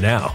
now.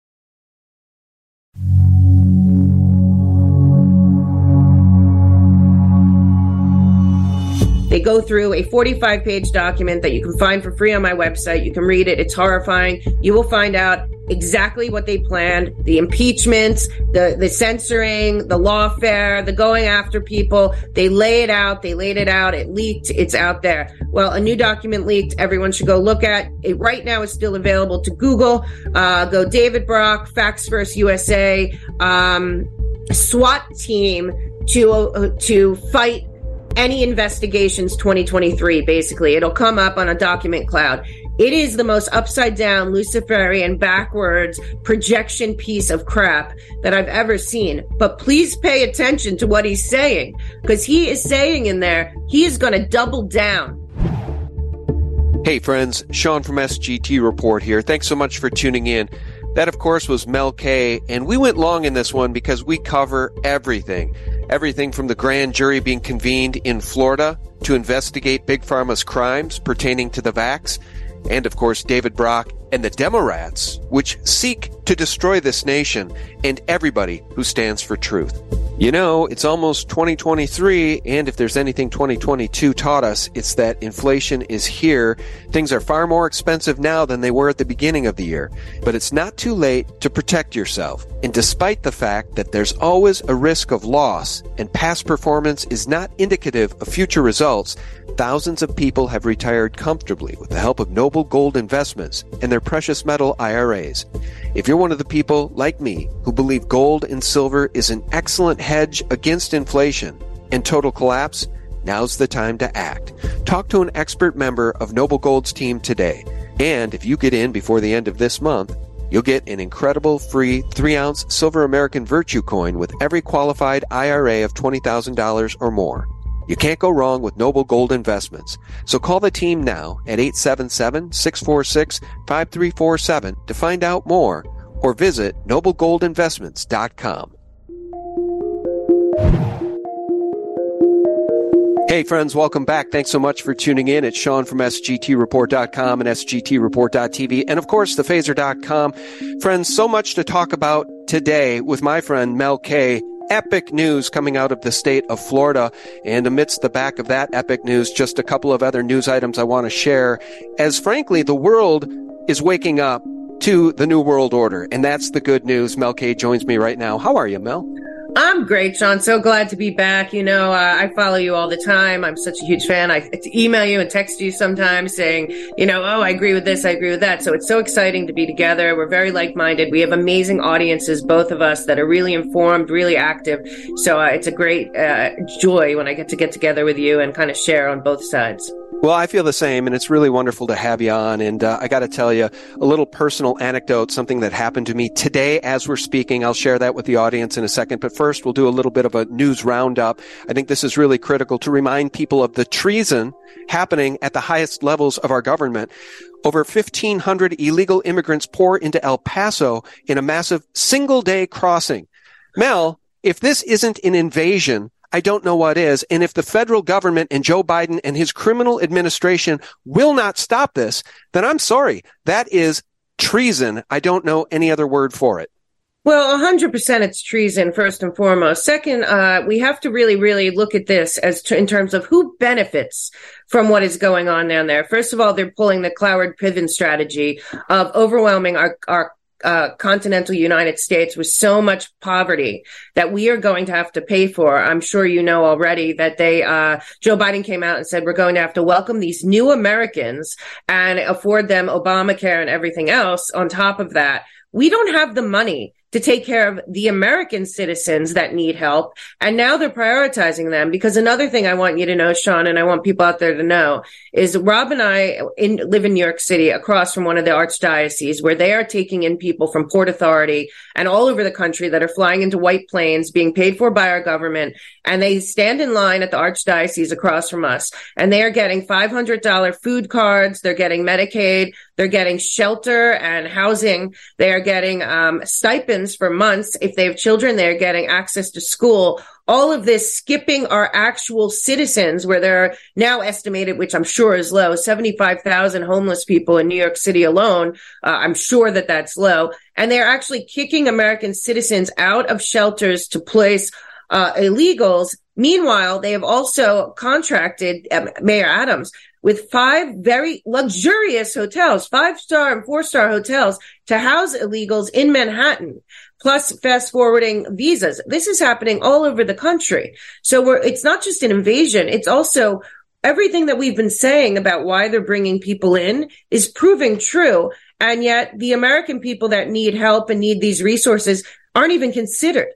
They go through a 45 page document that you can find for free on my website. You can read it. It's horrifying. You will find out exactly what they planned the impeachments, the, the censoring, the lawfare, the going after people. They lay it out. They laid it out. It leaked. It's out there. Well, a new document leaked. Everyone should go look at it. Right now, it's still available to Google. Uh, go David Brock, Facts First USA, um, SWAT team to uh, to fight any investigations 2023 basically. It'll come up on a document cloud. It is the most upside down luciferian backwards projection piece of crap that i've ever seen. But please pay attention to what he's saying because he is saying in there he is going to double down. Hey friends. Sean from sgt report here. Thanks so much for tuning in that, of course, was Mel K. And we went long in this one because we cover everything. Everything from the grand jury being convened in Florida to investigate Big Pharma's crimes pertaining to the vax. And, of course, David Brock and the Demorats, which seek to destroy this nation and everybody who stands for truth. You know, it's almost 2023, and if there's anything 2022 taught us, it's that inflation is here. Things are far more expensive now than they were at the beginning of the year. But it's not too late to protect yourself. And despite the fact that there's always a risk of loss and past performance is not indicative of future results, thousands of people have retired comfortably with the help of Noble Gold Investments and their precious metal IRAs. If you're one of the people, like me, who believe gold and silver is an excellent hedge against inflation and total collapse, now's the time to act. Talk to an expert member of Noble Gold's team today. And if you get in before the end of this month, you'll get an incredible free 3 ounce silver American Virtue coin with every qualified IRA of $20,000 or more. You can't go wrong with Noble Gold Investments. So call the team now at 877-646-5347 to find out more or visit noblegoldinvestments.com. Hey friends, welcome back. Thanks so much for tuning in. It's Sean from SGTReport.com and SGTReport.tv and of course thephaser.com. Friends, so much to talk about today with my friend Mel K epic news coming out of the state of Florida. And amidst the back of that epic news, just a couple of other news items I want to share. As frankly, the world is waking up to the New World Order. And that's the good news. Mel K joins me right now. How are you, Mel? I'm great, Sean. So glad to be back. You know, uh, I follow you all the time. I'm such a huge fan. I email you and text you sometimes saying, you know, oh, I agree with this, I agree with that. So it's so exciting to be together. We're very like minded. We have amazing audiences, both of us, that are really informed, really active. So uh, it's a great uh, joy when I get to get together with you and kind of share on both sides. Well, I feel the same, and it's really wonderful to have you on. And uh, I got to tell you a little personal anecdote, something that happened to me today as we're speaking. I'll share that with the audience in a second. But first, we'll do a little bit of a news roundup. I think this is really critical to remind people of the treason happening at the highest levels of our government. Over 1,500 illegal immigrants pour into El Paso in a massive single day crossing. Mel, if this isn't an invasion, I don't know what is. And if the federal government and Joe Biden and his criminal administration will not stop this, then I'm sorry. That is treason. I don't know any other word for it. Well, 100% it's treason, first and foremost. Second, uh, we have to really, really look at this as in terms of who benefits from what is going on down there. First of all, they're pulling the Cloward Piven strategy of overwhelming our, our uh, continental United States with so much poverty that we are going to have to pay for. I'm sure you know already that they, uh, Joe Biden came out and said we're going to have to welcome these new Americans and afford them Obamacare and everything else on top of that. We don't have the money to take care of the American citizens that need help. And now they're prioritizing them because another thing I want you to know, Sean, and I want people out there to know is Rob and I in, live in New York City across from one of the archdioceses where they are taking in people from Port Authority and all over the country that are flying into white planes being paid for by our government. And they stand in line at the archdiocese across from us and they are getting $500 food cards. They're getting Medicaid. They're getting shelter and housing. They are getting um, stipends for months. If they have children, they're getting access to school all of this skipping our actual citizens where there are now estimated, which I'm sure is low, 75,000 homeless people in New York City alone. Uh, I'm sure that that's low. And they're actually kicking American citizens out of shelters to place uh, illegals. Meanwhile, they have also contracted uh, Mayor Adams with five very luxurious hotels, five star and four star hotels to house illegals in Manhattan plus fast forwarding visas. This is happening all over the country. So we're, it's not just an invasion. It's also everything that we've been saying about why they're bringing people in is proving true. And yet the American people that need help and need these resources aren't even considered.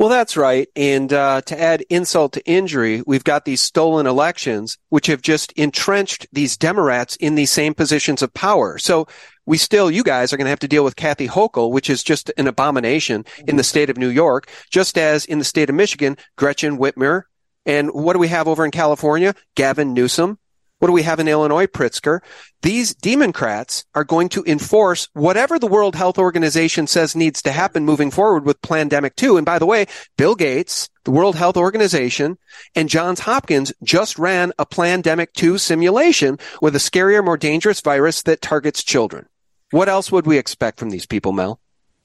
Well, that's right. And uh, to add insult to injury, we've got these stolen elections, which have just entrenched these Democrats in these same positions of power. So we still, you guys are going to have to deal with Kathy Hochul, which is just an abomination in the state of New York, just as in the state of Michigan, Gretchen Whitmer. And what do we have over in California? Gavin Newsom. What do we have in Illinois, Pritzker? These Democrats are going to enforce whatever the World Health Organization says needs to happen moving forward with Plandemic 2. And by the way, Bill Gates, the World Health Organization, and Johns Hopkins just ran a Plandemic 2 simulation with a scarier, more dangerous virus that targets children. What else would we expect from these people, Mel?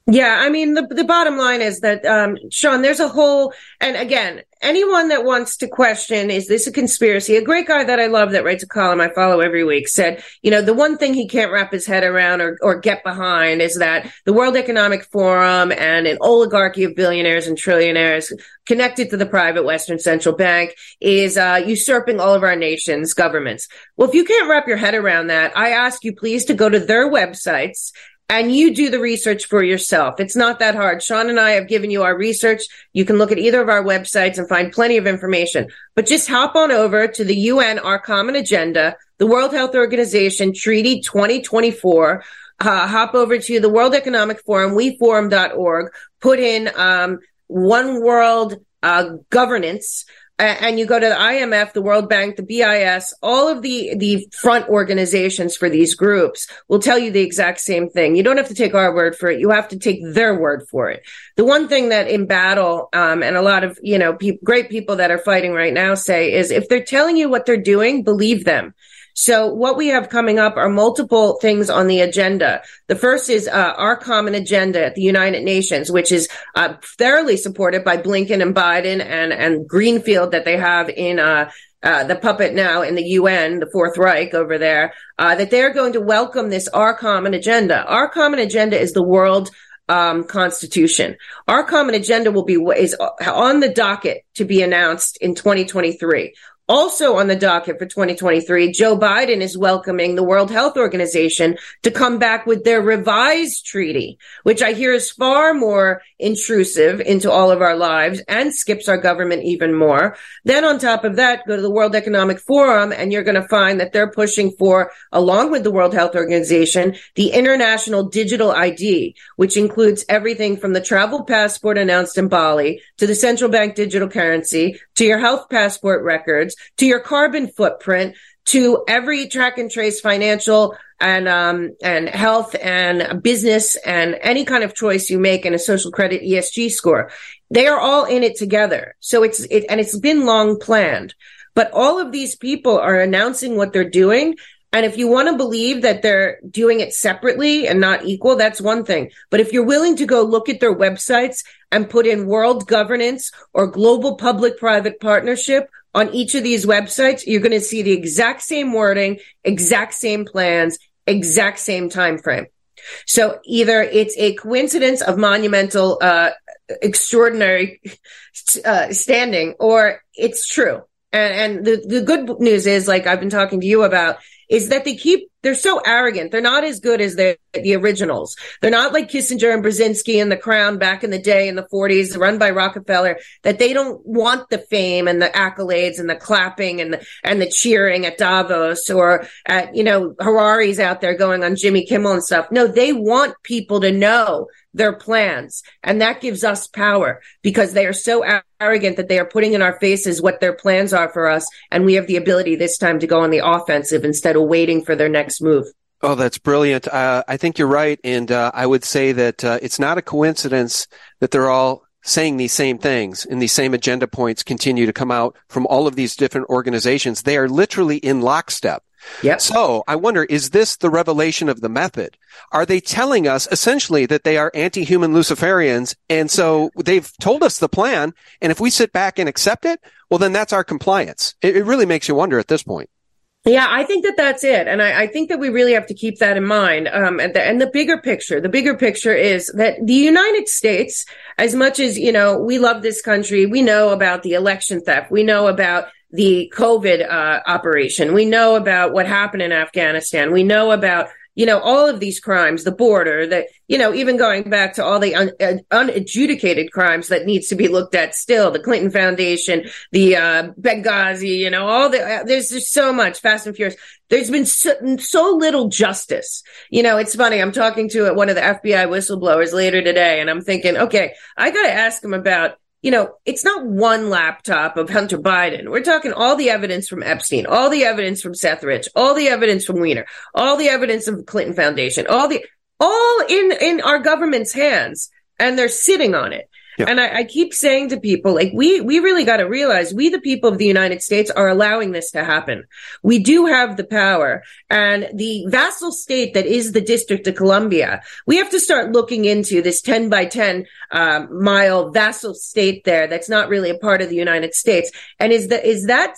Yeah, I mean the the bottom line is that um, Sean, there's a whole, and again, anyone that wants to question is this a conspiracy? A great guy that I love that writes a column I follow every week said, you know, the one thing he can't wrap his head around or or get behind is that the World Economic Forum and an oligarchy of billionaires and trillionaires connected to the private Western Central Bank is uh, usurping all of our nation's governments. Well, if you can't wrap your head around that, I ask you please to go to their websites and you do the research for yourself. It's not that hard. Sean and I have given you our research. You can look at either of our websites and find plenty of information, but just hop on over to the UN, our common agenda, the World Health Organization Treaty 2024. Uh, hop over to the World Economic Forum, weforum.org, put in, um, one world, uh, governance, and you go to the IMF, the World Bank, the BIS, all of the, the front organizations for these groups will tell you the exact same thing. You don't have to take our word for it. You have to take their word for it. The one thing that in battle, um, and a lot of, you know, pe- great people that are fighting right now say is if they're telling you what they're doing, believe them. So what we have coming up are multiple things on the agenda. The first is uh, our common agenda at the United Nations, which is uh, thoroughly supported by Blinken and Biden and and Greenfield that they have in uh, uh, the puppet now in the UN, the Fourth Reich over there, uh, that they're going to welcome this our common agenda. Our common agenda is the world um, constitution. Our common agenda will be is on the docket to be announced in 2023. Also on the docket for 2023, Joe Biden is welcoming the World Health Organization to come back with their revised treaty, which I hear is far more intrusive into all of our lives and skips our government even more. Then on top of that, go to the World Economic Forum and you're going to find that they're pushing for, along with the World Health Organization, the international digital ID, which includes everything from the travel passport announced in Bali to the central bank digital currency to your health passport records to your carbon footprint, to every track and trace financial and um, and health and business and any kind of choice you make in a social credit ESG score. They are all in it together. So it's it and it's been long planned. But all of these people are announcing what they're doing. And if you want to believe that they're doing it separately and not equal, that's one thing. But if you're willing to go look at their websites and put in world governance or global public private partnership on each of these websites, you're going to see the exact same wording, exact same plans, exact same time frame. So either it's a coincidence of monumental, uh, extraordinary uh, standing, or it's true. And, and the, the good news is, like I've been talking to you about, is that they keep they're so arrogant. They're not as good as the the originals. They're not like Kissinger and Brzezinski and the Crown back in the day in the 40s, run by Rockefeller. That they don't want the fame and the accolades and the clapping and the and the cheering at Davos or at you know Harari's out there going on Jimmy Kimmel and stuff. No, they want people to know their plans. And that gives us power because they are so arrogant that they are putting in our faces what their plans are for us. And we have the ability this time to go on the offensive instead of waiting for their next move. Oh, that's brilliant. Uh, I think you're right. And uh, I would say that uh, it's not a coincidence that they're all saying these same things and these same agenda points continue to come out from all of these different organizations. They are literally in lockstep. Yep. So I wonder, is this the revelation of the method? Are they telling us essentially that they are anti-human Luciferians? And so they've told us the plan. And if we sit back and accept it, well, then that's our compliance. It, it really makes you wonder at this point. Yeah, I think that that's it. And I, I, think that we really have to keep that in mind. Um, and, the, and the bigger picture, the bigger picture is that the United States, as much as, you know, we love this country, we know about the election theft. We know about the COVID uh, operation. We know about what happened in Afghanistan. We know about you know all of these crimes, the border, that you know even going back to all the un- uh, unadjudicated crimes that needs to be looked at still. The Clinton Foundation, the uh, Benghazi, you know all the uh, there's just so much Fast and Furious. There's been so, so little justice. You know, it's funny. I'm talking to one of the FBI whistleblowers later today, and I'm thinking, okay, I got to ask him about you know, it's not one laptop of Hunter Biden. We're talking all the evidence from Epstein, all the evidence from Seth Rich, all the evidence from Weiner, all the evidence of the Clinton Foundation, all the, all in, in our government's hands. And they're sitting on it. Yeah. And I, I, keep saying to people, like, we, we really got to realize we, the people of the United States, are allowing this to happen. We do have the power and the vassal state that is the District of Columbia. We have to start looking into this 10 by 10 um, mile vassal state there that's not really a part of the United States. And is that, is that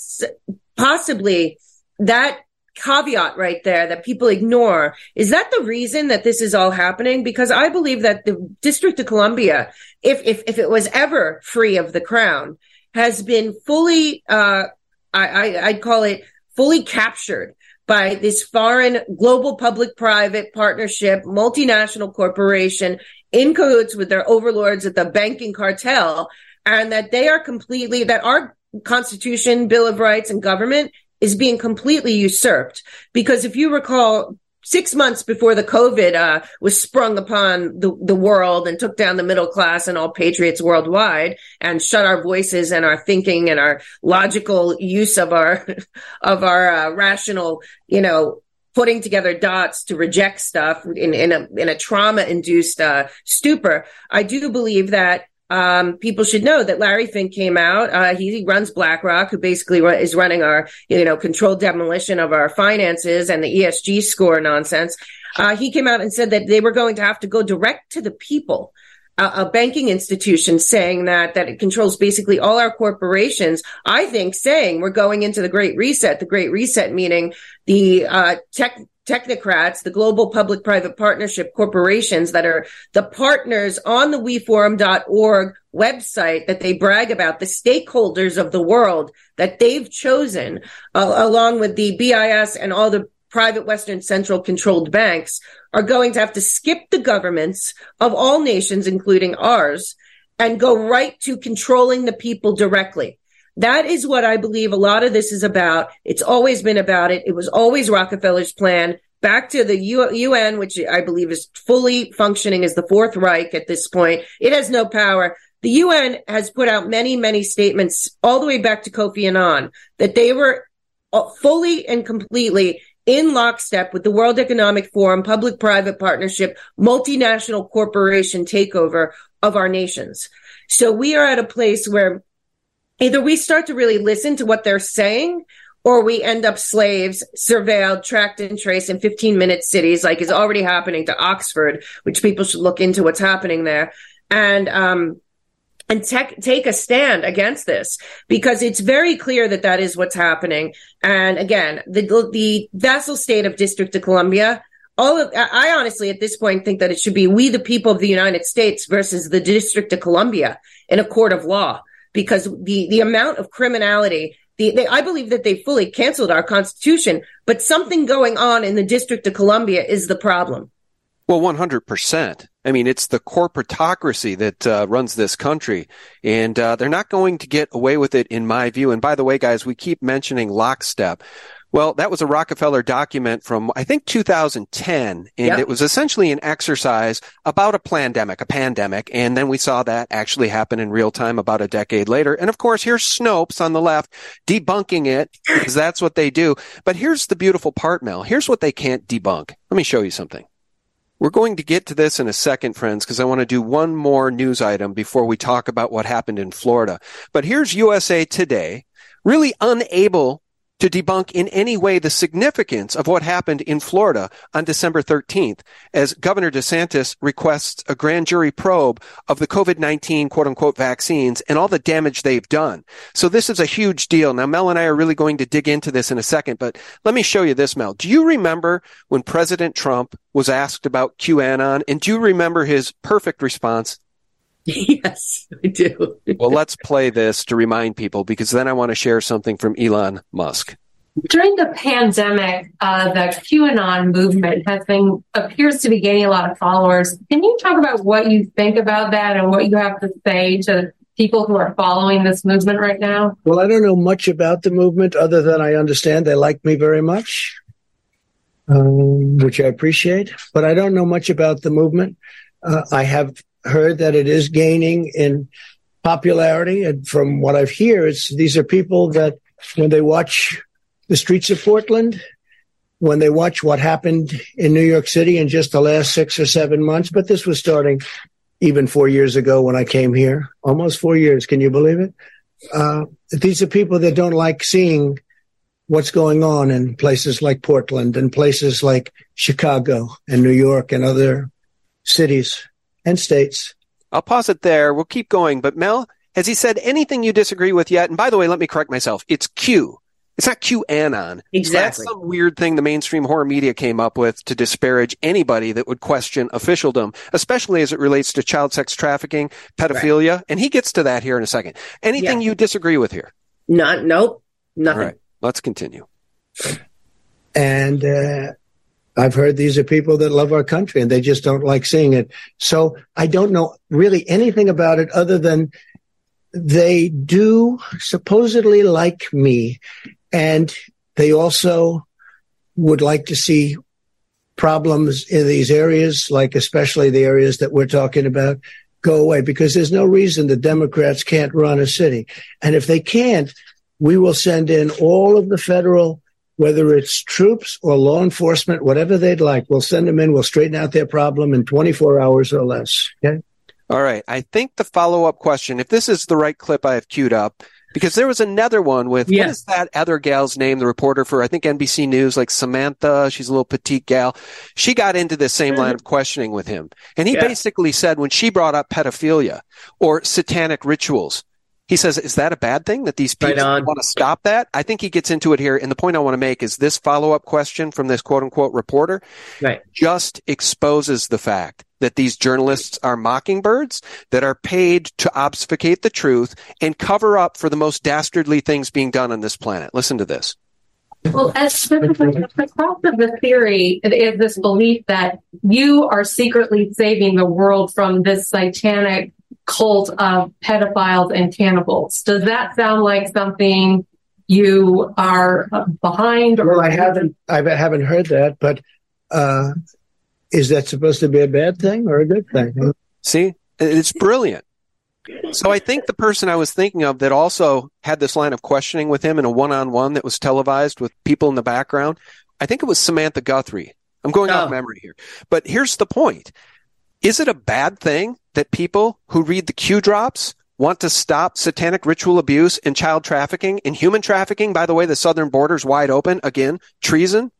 possibly that caveat right there that people ignore. Is that the reason that this is all happening? Because I believe that the District of Columbia, if, if, if it was ever free of the crown, has been fully, uh, I, I, I'd call it fully captured by this foreign global public private partnership, multinational corporation in cahoots with their overlords at the banking cartel. And that they are completely, that our constitution, bill of rights and government is being completely usurped. Because if you recall, six months before the COVID uh, was sprung upon the, the world and took down the middle class and all patriots worldwide and shut our voices and our thinking and our logical use of our of our uh, rational, you know, putting together dots to reject stuff in, in a in a trauma induced uh, stupor. I do believe that um, people should know that Larry Fink came out. Uh, he, runs BlackRock, who basically is running our, you know, controlled demolition of our finances and the ESG score nonsense. Uh, he came out and said that they were going to have to go direct to the people. a banking institution saying that that it controls basically all our corporations. I think saying we're going into the Great Reset. The Great Reset meaning the uh, tech technocrats, the global public private partnership corporations that are the partners on the weforum.org website that they brag about, the stakeholders of the world that they've chosen, uh, along with the BIS and all the private Western central controlled banks are going to have to skip the governments of all nations, including ours, and go right to controlling the people directly. That is what I believe a lot of this is about. It's always been about it. It was always Rockefeller's plan. Back to the UN, which I believe is fully functioning as the Fourth Reich at this point. It has no power. The UN has put out many, many statements all the way back to Kofi Annan that they were uh, fully and completely in lockstep with the World Economic Forum, public private partnership, multinational corporation takeover of our nations. So we are at a place where either we start to really listen to what they're saying or we end up slaves, surveilled, tracked and traced in 15 minute cities, like is already happening to Oxford, which people should look into what's happening there. And, um, and tech, take a stand against this because it's very clear that that is what's happening. And again, the, the vassal state of District of Columbia, all of, I honestly at this point think that it should be we, the people of the United States versus the District of Columbia in a court of law because the, the amount of criminality the, they, I believe that they fully canceled our constitution, but something going on in the District of Columbia is the problem. Well, 100%. I mean, it's the corporatocracy that uh, runs this country, and uh, they're not going to get away with it, in my view. And by the way, guys, we keep mentioning lockstep. Well, that was a Rockefeller document from, I think, 2010. And yep. it was essentially an exercise about a pandemic, a pandemic. And then we saw that actually happen in real time about a decade later. And of course, here's Snopes on the left debunking it because that's what they do. But here's the beautiful part, Mel. Here's what they can't debunk. Let me show you something. We're going to get to this in a second, friends, because I want to do one more news item before we talk about what happened in Florida. But here's USA Today, really unable to debunk in any way the significance of what happened in Florida on December 13th as Governor DeSantis requests a grand jury probe of the COVID-19 quote unquote vaccines and all the damage they've done. So this is a huge deal. Now, Mel and I are really going to dig into this in a second, but let me show you this, Mel. Do you remember when President Trump was asked about QAnon and do you remember his perfect response? Yes, I do. well, let's play this to remind people because then I want to share something from Elon Musk. During the pandemic, uh, the QAnon movement has been appears to be gaining a lot of followers. Can you talk about what you think about that and what you have to say to people who are following this movement right now? Well, I don't know much about the movement other than I understand they like me very much, um, which I appreciate. But I don't know much about the movement. Uh, I have heard that it is gaining in popularity. And from what I've heard, it's these are people that when they watch the streets of Portland, when they watch what happened in New York City in just the last six or seven months, but this was starting even four years ago when I came here, almost four years. Can you believe it? Uh, these are people that don't like seeing what's going on in places like Portland and places like Chicago and New York and other cities and states. I'll pause it there. We'll keep going. But Mel, has he said anything you disagree with yet? And by the way, let me correct myself. It's Q. It's not QAnon. Exactly. So that's some weird thing the mainstream horror media came up with to disparage anybody that would question officialdom, especially as it relates to child sex trafficking, pedophilia. Right. And he gets to that here in a second. Anything yeah. you disagree with here? Not, nope, nothing. All right, let's continue. And uh, I've heard these are people that love our country and they just don't like seeing it. So I don't know really anything about it other than they do supposedly like me and they also would like to see problems in these areas, like especially the areas that we're talking about, go away because there's no reason the Democrats can't run a city. And if they can't, we will send in all of the federal whether it's troops or law enforcement, whatever they'd like. We'll send them in. We'll straighten out their problem in 24 hours or less. Okay. All right. I think the follow up question, if this is the right clip I have queued up, because there was another one with yeah. what is that other gal's name? The reporter for I think NBC News, like Samantha. She's a little petite gal. She got into the same line of questioning with him, and he yeah. basically said when she brought up pedophilia or satanic rituals, he says, is that a bad thing that these people right want to stop that? I think he gets into it here. And the point I want to make is this follow up question from this quote unquote reporter right. just exposes the fact that these journalists are mockingbirds that are paid to obfuscate the truth and cover up for the most dastardly things being done on this planet. Listen to this. Well, as the crux of the theory is this belief that you are secretly saving the world from this satanic cult of pedophiles and cannibals. Does that sound like something you are behind? Or- well, I haven't, I haven't heard that, but uh, is that supposed to be a bad thing or a good thing? See, it's brilliant. So I think the person I was thinking of that also had this line of questioning with him in a one-on-one that was televised with people in the background, I think it was Samantha Guthrie. I'm going oh. off memory here. But here's the point. Is it a bad thing that people who read the Q drops want to stop satanic ritual abuse and child trafficking and human trafficking? By the way, the southern border's wide open. Again, treason.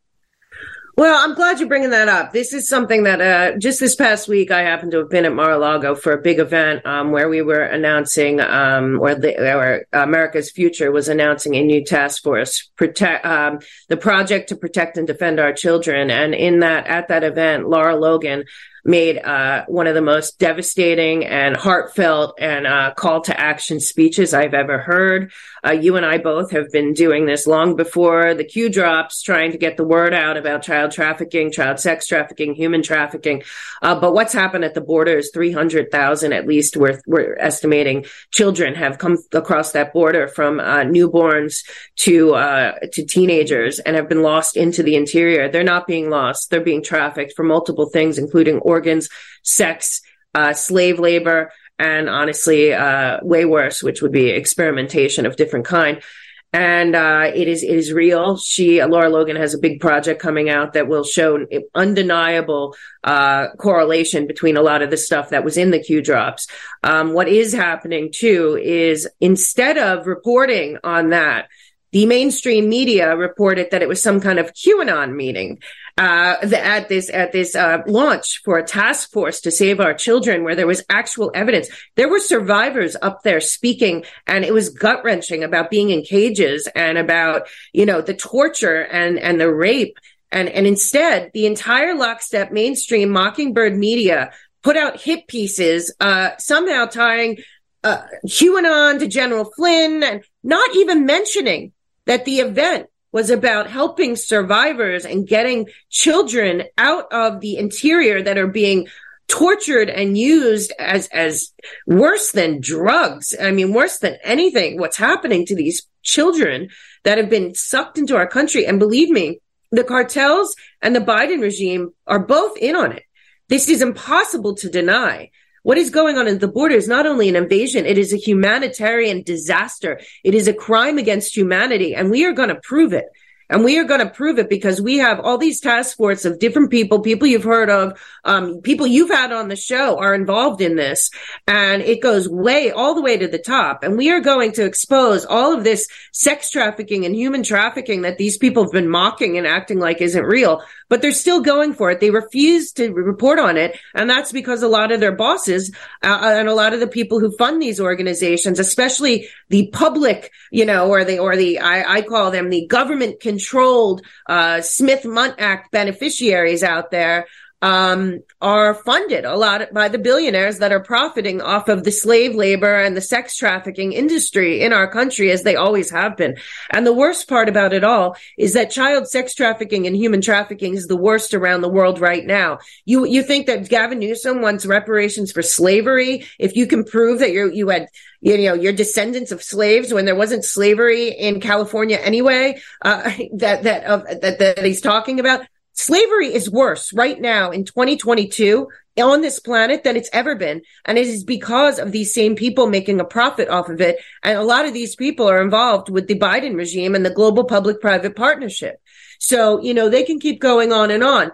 Well, I'm glad you're bringing that up. This is something that uh, just this past week I happened to have been at Mar-a-Lago for a big event um, where we were announcing, um, or, the, America's Future was announcing a new task force, protect um, the project to protect and defend our children. And in that, at that event, Lara Logan made uh, one of the most devastating and heartfelt and uh, call to action speeches I've ever heard. Uh, you and I both have been doing this long before the Q drops, trying to get the word out about child trafficking, child sex trafficking, human trafficking. Uh, but what's happened at the border is 300,000 at least, we're, we're estimating children have come across that border from uh, newborns to, uh, to teenagers and have been lost into the interior. They're not being lost. They're being trafficked for multiple things, including organs, sex, uh, slave labor, and honestly, uh, way worse, which would be experimentation of different kind. And uh, it is it is real. She Lara Logan has a big project coming out that will show undeniable uh, correlation between a lot of the stuff that was in the Q drops. Um, what is happening too is instead of reporting on that, the mainstream media reported that it was some kind of QAnon meeting uh, at this at this uh, launch for a task force to save our children, where there was actual evidence. There were survivors up there speaking, and it was gut wrenching about being in cages and about you know the torture and and the rape. And and instead, the entire lockstep mainstream Mockingbird media put out hit pieces, uh, somehow tying uh, QAnon to General Flynn, and not even mentioning that the event was about helping survivors and getting children out of the interior that are being tortured and used as as worse than drugs. I mean worse than anything what's happening to these children that have been sucked into our country. And believe me the cartels and the biden regime are both in on it. This is impossible to deny what is going on at the border is not only an invasion, it is a humanitarian disaster. It is a crime against humanity, and we are going to prove it. And we are going to prove it because we have all these task force of different people, people you've heard of, um, people you've had on the show are involved in this. And it goes way, all the way to the top. And we are going to expose all of this sex trafficking and human trafficking that these people have been mocking and acting like isn't real but they're still going for it. They refuse to report on it. And that's because a lot of their bosses uh, and a lot of the people who fund these organizations, especially the public, you know, or the, or the, I, I call them the government controlled, uh, Smith-Mundt Act beneficiaries out there, um, are funded a lot by the billionaires that are profiting off of the slave labor and the sex trafficking industry in our country, as they always have been. And the worst part about it all is that child sex trafficking and human trafficking is the worst around the world right now. You you think that Gavin Newsom wants reparations for slavery if you can prove that you you had you know your descendants of slaves when there wasn't slavery in California anyway uh, that that, uh, that that he's talking about Slavery is worse right now in 2022 on this planet than it's ever been. And it is because of these same people making a profit off of it. And a lot of these people are involved with the Biden regime and the global public private partnership. So, you know, they can keep going on and on.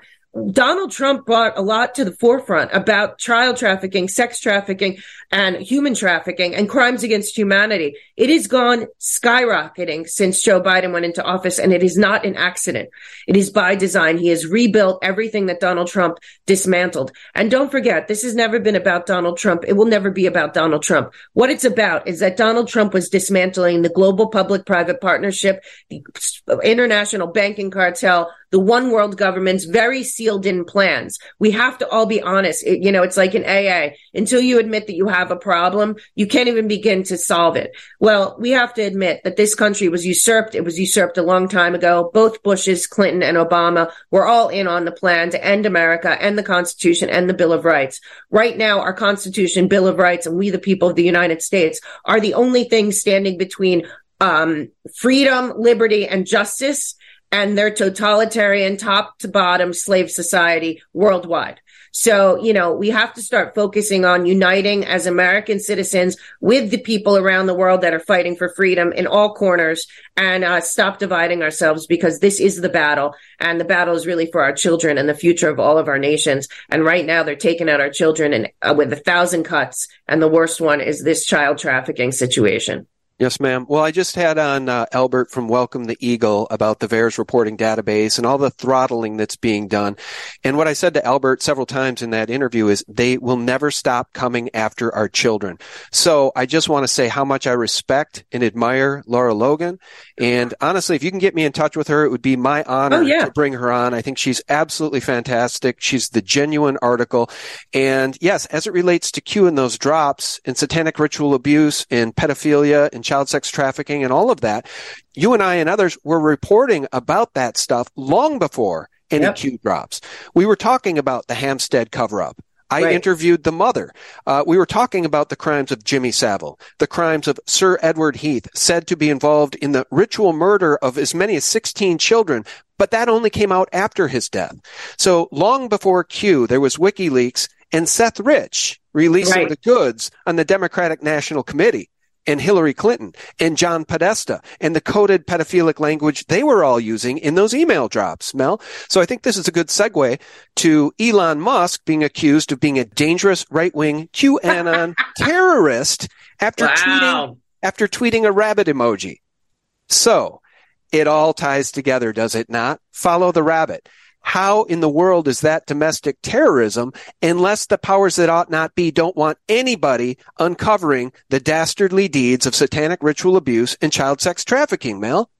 Donald Trump brought a lot to the forefront about child trafficking, sex trafficking, and human trafficking and crimes against humanity. It has gone skyrocketing since Joe Biden went into office, and it is not an accident. It is by design. He has rebuilt everything that Donald Trump dismantled. And don't forget, this has never been about Donald Trump. It will never be about Donald Trump. What it's about is that Donald Trump was dismantling the global public private partnership, the international banking cartel, the one world government's very sealed in plans. We have to all be honest. It, you know, it's like an AA. Until you admit that you have a problem, you can't even begin to solve it. Well, we have to admit that this country was usurped. It was usurped a long time ago. Both Bushes, Clinton, and Obama were all in on the plan to end America and the Constitution and the Bill of Rights. Right now, our Constitution, Bill of Rights, and we the people of the United States are the only things standing between um, freedom, liberty, and justice and their totalitarian top to bottom slave society worldwide. So, you know, we have to start focusing on uniting as American citizens with the people around the world that are fighting for freedom in all corners and uh, stop dividing ourselves because this is the battle. And the battle is really for our children and the future of all of our nations. And right now they're taking out our children and uh, with a thousand cuts. And the worst one is this child trafficking situation. Yes, ma'am. Well, I just had on uh, Albert from Welcome the Eagle about the VAERS reporting database and all the throttling that's being done. And what I said to Albert several times in that interview is they will never stop coming after our children. So I just want to say how much I respect and admire Lara Logan. And honestly, if you can get me in touch with her, it would be my honor Oh, yeah. to bring her on. I think she's absolutely fantastic. She's the genuine article. And yes, as it relates to Q and those drops and satanic ritual abuse and pedophilia and child sex trafficking and all of that, you and I and others were reporting about that stuff long before any Yep. Q drops. We were talking about the Hampstead cover up. I Right. interviewed the mother. Uh, we were talking about the crimes of Jimmy Savile, the crimes of Sir Edward Heath, said to be involved in the ritual murder of as many as 16 children, but that only came out after his death. So long before Q, there was WikiLeaks and Seth Rich releasing Right. the goods on the Democratic National Committee and Hillary Clinton and John Podesta and the coded pedophilic language they were all using in those email drops, Mel. So I think this is a good segue to Elon Musk being accused of being a dangerous right-wing QAnon terrorist after tweeting after tweeting a rabbit emoji. So it all ties together, does it not? Follow the rabbit. How in the world is that domestic terrorism unless the powers that ought not be don't want anybody uncovering the dastardly deeds of satanic ritual abuse and child sex trafficking, Mel?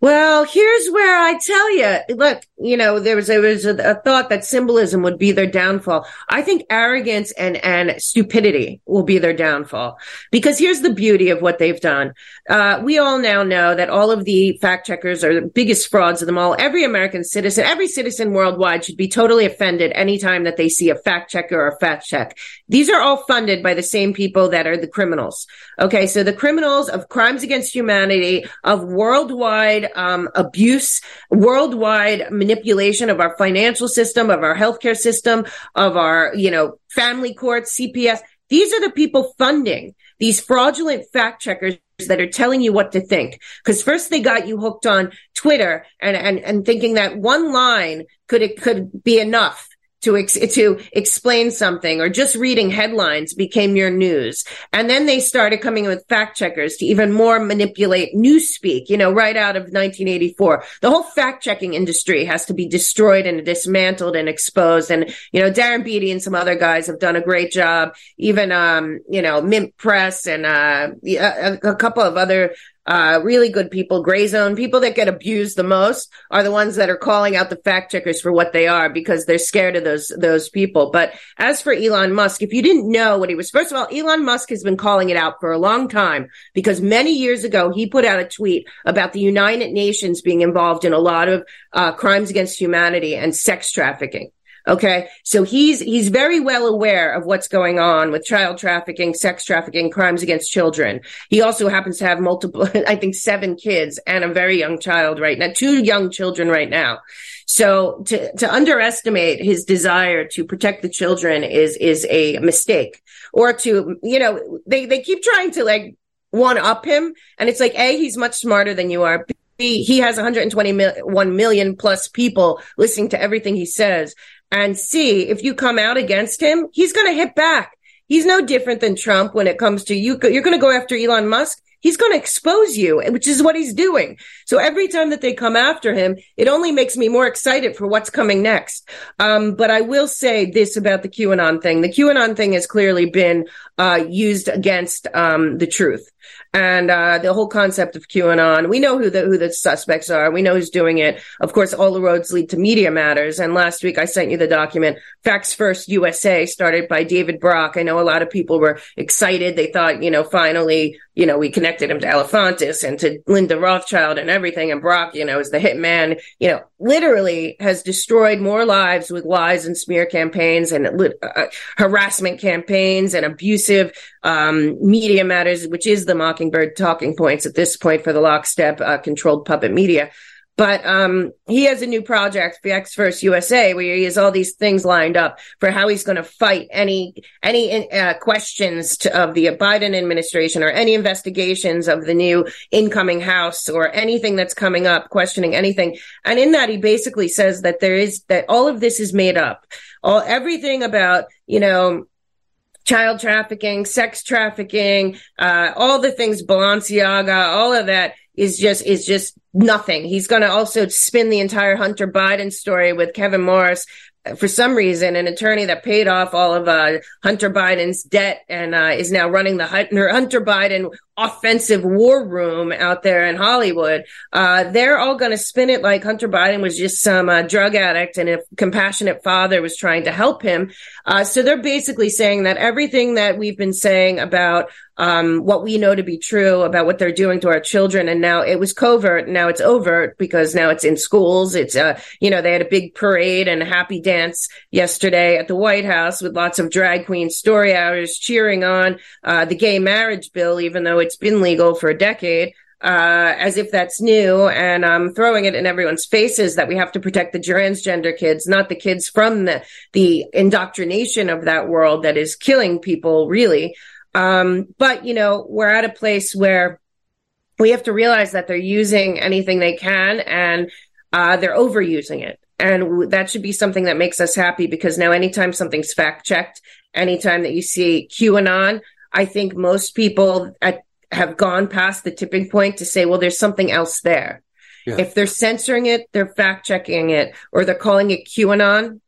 Well, here's where I tell you, look, you know, there was, there was a, a thought that symbolism would be their downfall. I think arrogance and, and stupidity will be their downfall because here's the beauty of what they've done. Uh, we all now know that all of the fact checkers are the biggest frauds of them all. Every American citizen, every citizen worldwide should be totally offended anytime that they see a fact checker or a fact check. These are all funded by the same people that are the criminals. Okay. So the criminals of crimes against humanity, of worldwide um, abuse, worldwide manipulation of our financial system, of our healthcare system, of our, you know, family courts, CPS. These are the people funding these fraudulent fact checkers that are telling you what to think. Because first they got you hooked on Twitter and, and, and thinking that one line could, it could be enough to ex- to explain something or just reading headlines became your news. And then they started coming with fact checkers to even more manipulate newspeak, you know, right out of 1984. The whole fact checking industry has to be destroyed and dismantled and exposed. And, you know, Darren Beattie and some other guys have done a great job. Even, um, you know, Mint Press and, uh, a, a couple of other uh, really good people, gray zone people that get abused the most are the ones that are calling out the fact checkers for what they are because they're scared of those, those people. But as for Elon Musk, if you didn't know what he was, first of all, Elon Musk has been calling it out for a long time because many years ago, he put out a tweet about the United Nations being involved in a lot of, uh, crimes against humanity and sex trafficking. Okay. So he's, he's very well aware of what's going on with child trafficking, sex trafficking, crimes against children. He also happens to have multiple, I think seven kids and a very young child right now, two young children right now. So to, to underestimate his desire to protect the children is, is a mistake or to, you know, they, they keep trying to like one up him. And it's like, A, he's much smarter than you are. He has 121 million plus people listening to everything he says. And see if you come out against him, he's going to hit back. He's no different than Trump when it comes to you. You're going to go after Elon Musk. He's going to expose you, which is what he's doing. So every time that they come after him, it only makes me more excited for what's coming next. Um, but I will say this about the QAnon thing. The QAnon thing has clearly been, uh, used against, um, the truth and uh, the whole concept of QAnon. We know who the who the suspects are. We know who's doing it. Of course, all the roads lead to Media Matters. And last week I sent you the document Facts First USA, started by David Brock. I know a lot of people were excited. They thought, you know, finally, you know, we connected him to Alefantis and to Lynn de Rothschild and everything. And Brock, you know, is the hitman. You know, literally has destroyed more lives with lies and smear campaigns and uh, harassment campaigns and abusive um, media matters, which is the Mockingbird talking points at this point for the lockstep uh, controlled puppet media. But um, he has a new project, Facts First USA, where he has all these things lined up for how he's going to fight any any uh, questions to, of the Biden administration or any investigations of the new incoming House or anything that's coming up, questioning anything. And in that, he basically says that there is that all of this is made up. All everything about you know child trafficking, sex trafficking, uh, all the things, Balenciaga, all of that is just is just nothing. He's going to also spin the entire Hunter Biden story with Kevin Morris for some reason, an attorney that paid off all of uh, Hunter Biden's debt and uh, is now running the Hunter, Hunter Biden offensive war room out there in Hollywood. Uh, they're all going to spin it like Hunter Biden was just some uh, drug addict and a compassionate father was trying to help him. Uh, so they're basically saying that everything that we've been saying about um, what we know to be true about what they're doing to our children. And now it was covert. Now it's overt because now it's in schools. It's, uh, you know, they had a big parade and a happy dance yesterday at the White House with lots of drag queen story hours cheering on, uh, the gay marriage bill, even though it's been legal for a decade. Uh, as if that's new and um, throwing it in everyone's faces that we have to protect the transgender kids, not the kids from the, the indoctrination of that world that is killing people, really. Um, but, you know, we're at a place where we have to realize that they're using anything they can and uh, they're overusing it. And that should be something that makes us happy because now anytime something's fact checked, anytime that you see QAnon, I think most people at, have gone past the tipping point to say, well, there's something else there. Yeah. If they're censoring it, they're fact checking it, or they're calling it QAnon,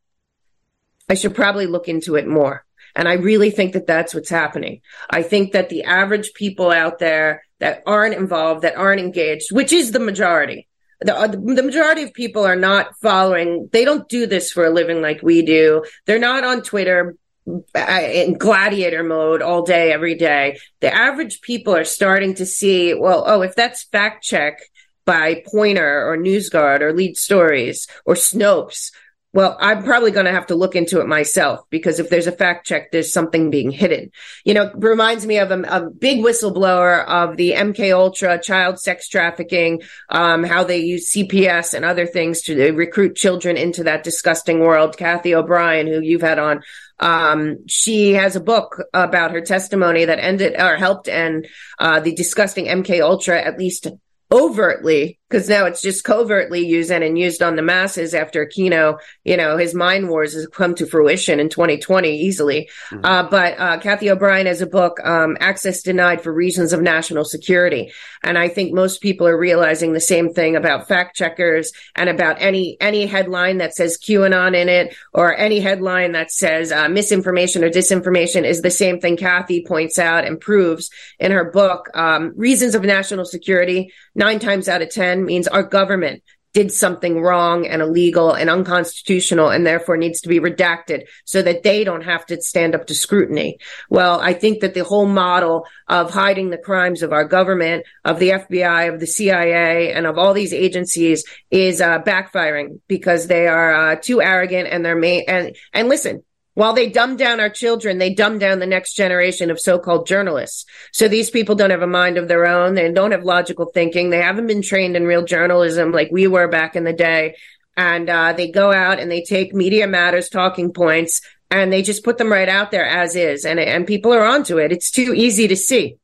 I should probably look into it more. And I really think that that's what's happening. I think that the average people out there that aren't involved, that aren't engaged, which is the majority, the, uh, the majority of people are not following. They don't do this for a living like we do. They're not on Twitter in gladiator mode all day, every day. The average people are starting to see, well, oh, if that's fact check by Poynter or NewsGuard or Lead Stories or Snopes well, I'm probably going to have to look into it myself because if there's a fact check, there's something being hidden. You know, reminds me of a, a big whistleblower of the MK Ultra child sex trafficking, um, how they use CPS and other things to recruit children into that disgusting world. Cathy O'Brien, who you've had on, um, she has a book about her testimony that ended or helped end uh, the disgusting MK Ultra at least overtly because now it's just covertly used and used on the masses after Aquino, you know, his mind wars has come to fruition in 2020 easily. Mm-hmm. Uh, but uh, Cathy O'Brien has a book, um, Access Denied for Reasons of National Security. And I think most people are realizing the same thing about fact checkers and about any, any headline that says QAnon in it or any headline that says uh, misinformation or disinformation is the same thing Cathy points out and proves in her book, um, Reasons of National Security. Nine times out of 10, means our government did something wrong and illegal and unconstitutional and therefore needs to be redacted so that they don't have to stand up to scrutiny. Well, I think that the whole model of hiding the crimes of our government, of the FBI, of the CIA, and of all these agencies is uh, backfiring because they are uh, too arrogant and they're made. And and listen, while they dumb down our children, they dumb down the next generation of so-called journalists. So these people don't have a mind of their own. They don't have logical thinking. They haven't been trained in real journalism like we were back in the day. And uh, they go out and they take Media Matters talking points and they just put them right out there as is. And, and people are onto it. It's too easy to see.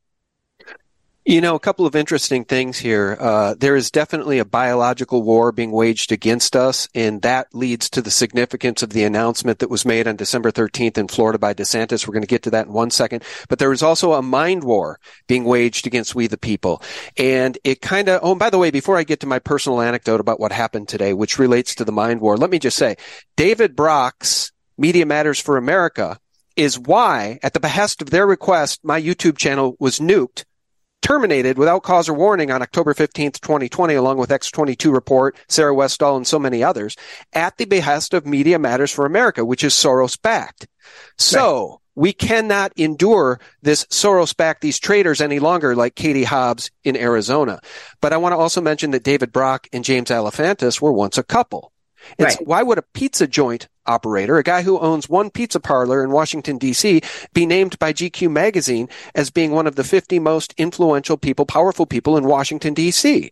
You know, a couple of interesting things here. Uh, there is definitely a biological war being waged against us, and that leads to the significance of the announcement that was made on December 13th in Florida by DeSantis. We're going to get to that in one second. But there is also a mind war being waged against we the people. And it kind of, oh, by the way, before I get to my personal anecdote about what happened today, which relates to the mind war, let me just say, David Brock's Media Matters for America is why, at the behest of their request, my YouTube channel was nuked terminated without cause or warning on October 15th, 2020, along with X22 report, Sarah Westall, and so many others, at the behest of Media Matters for America, which is Soros backed. So, right. we cannot endure this Soros back these traders any longer, like Katie Hobbs in Arizona. But I want to also mention that David Brock and James Alefantis were once a couple. It's right. why would a pizza joint operator, a guy who owns one pizza parlor in Washington DC, be named by GQ magazine as being one of the 50 most influential people, powerful people in Washington DC?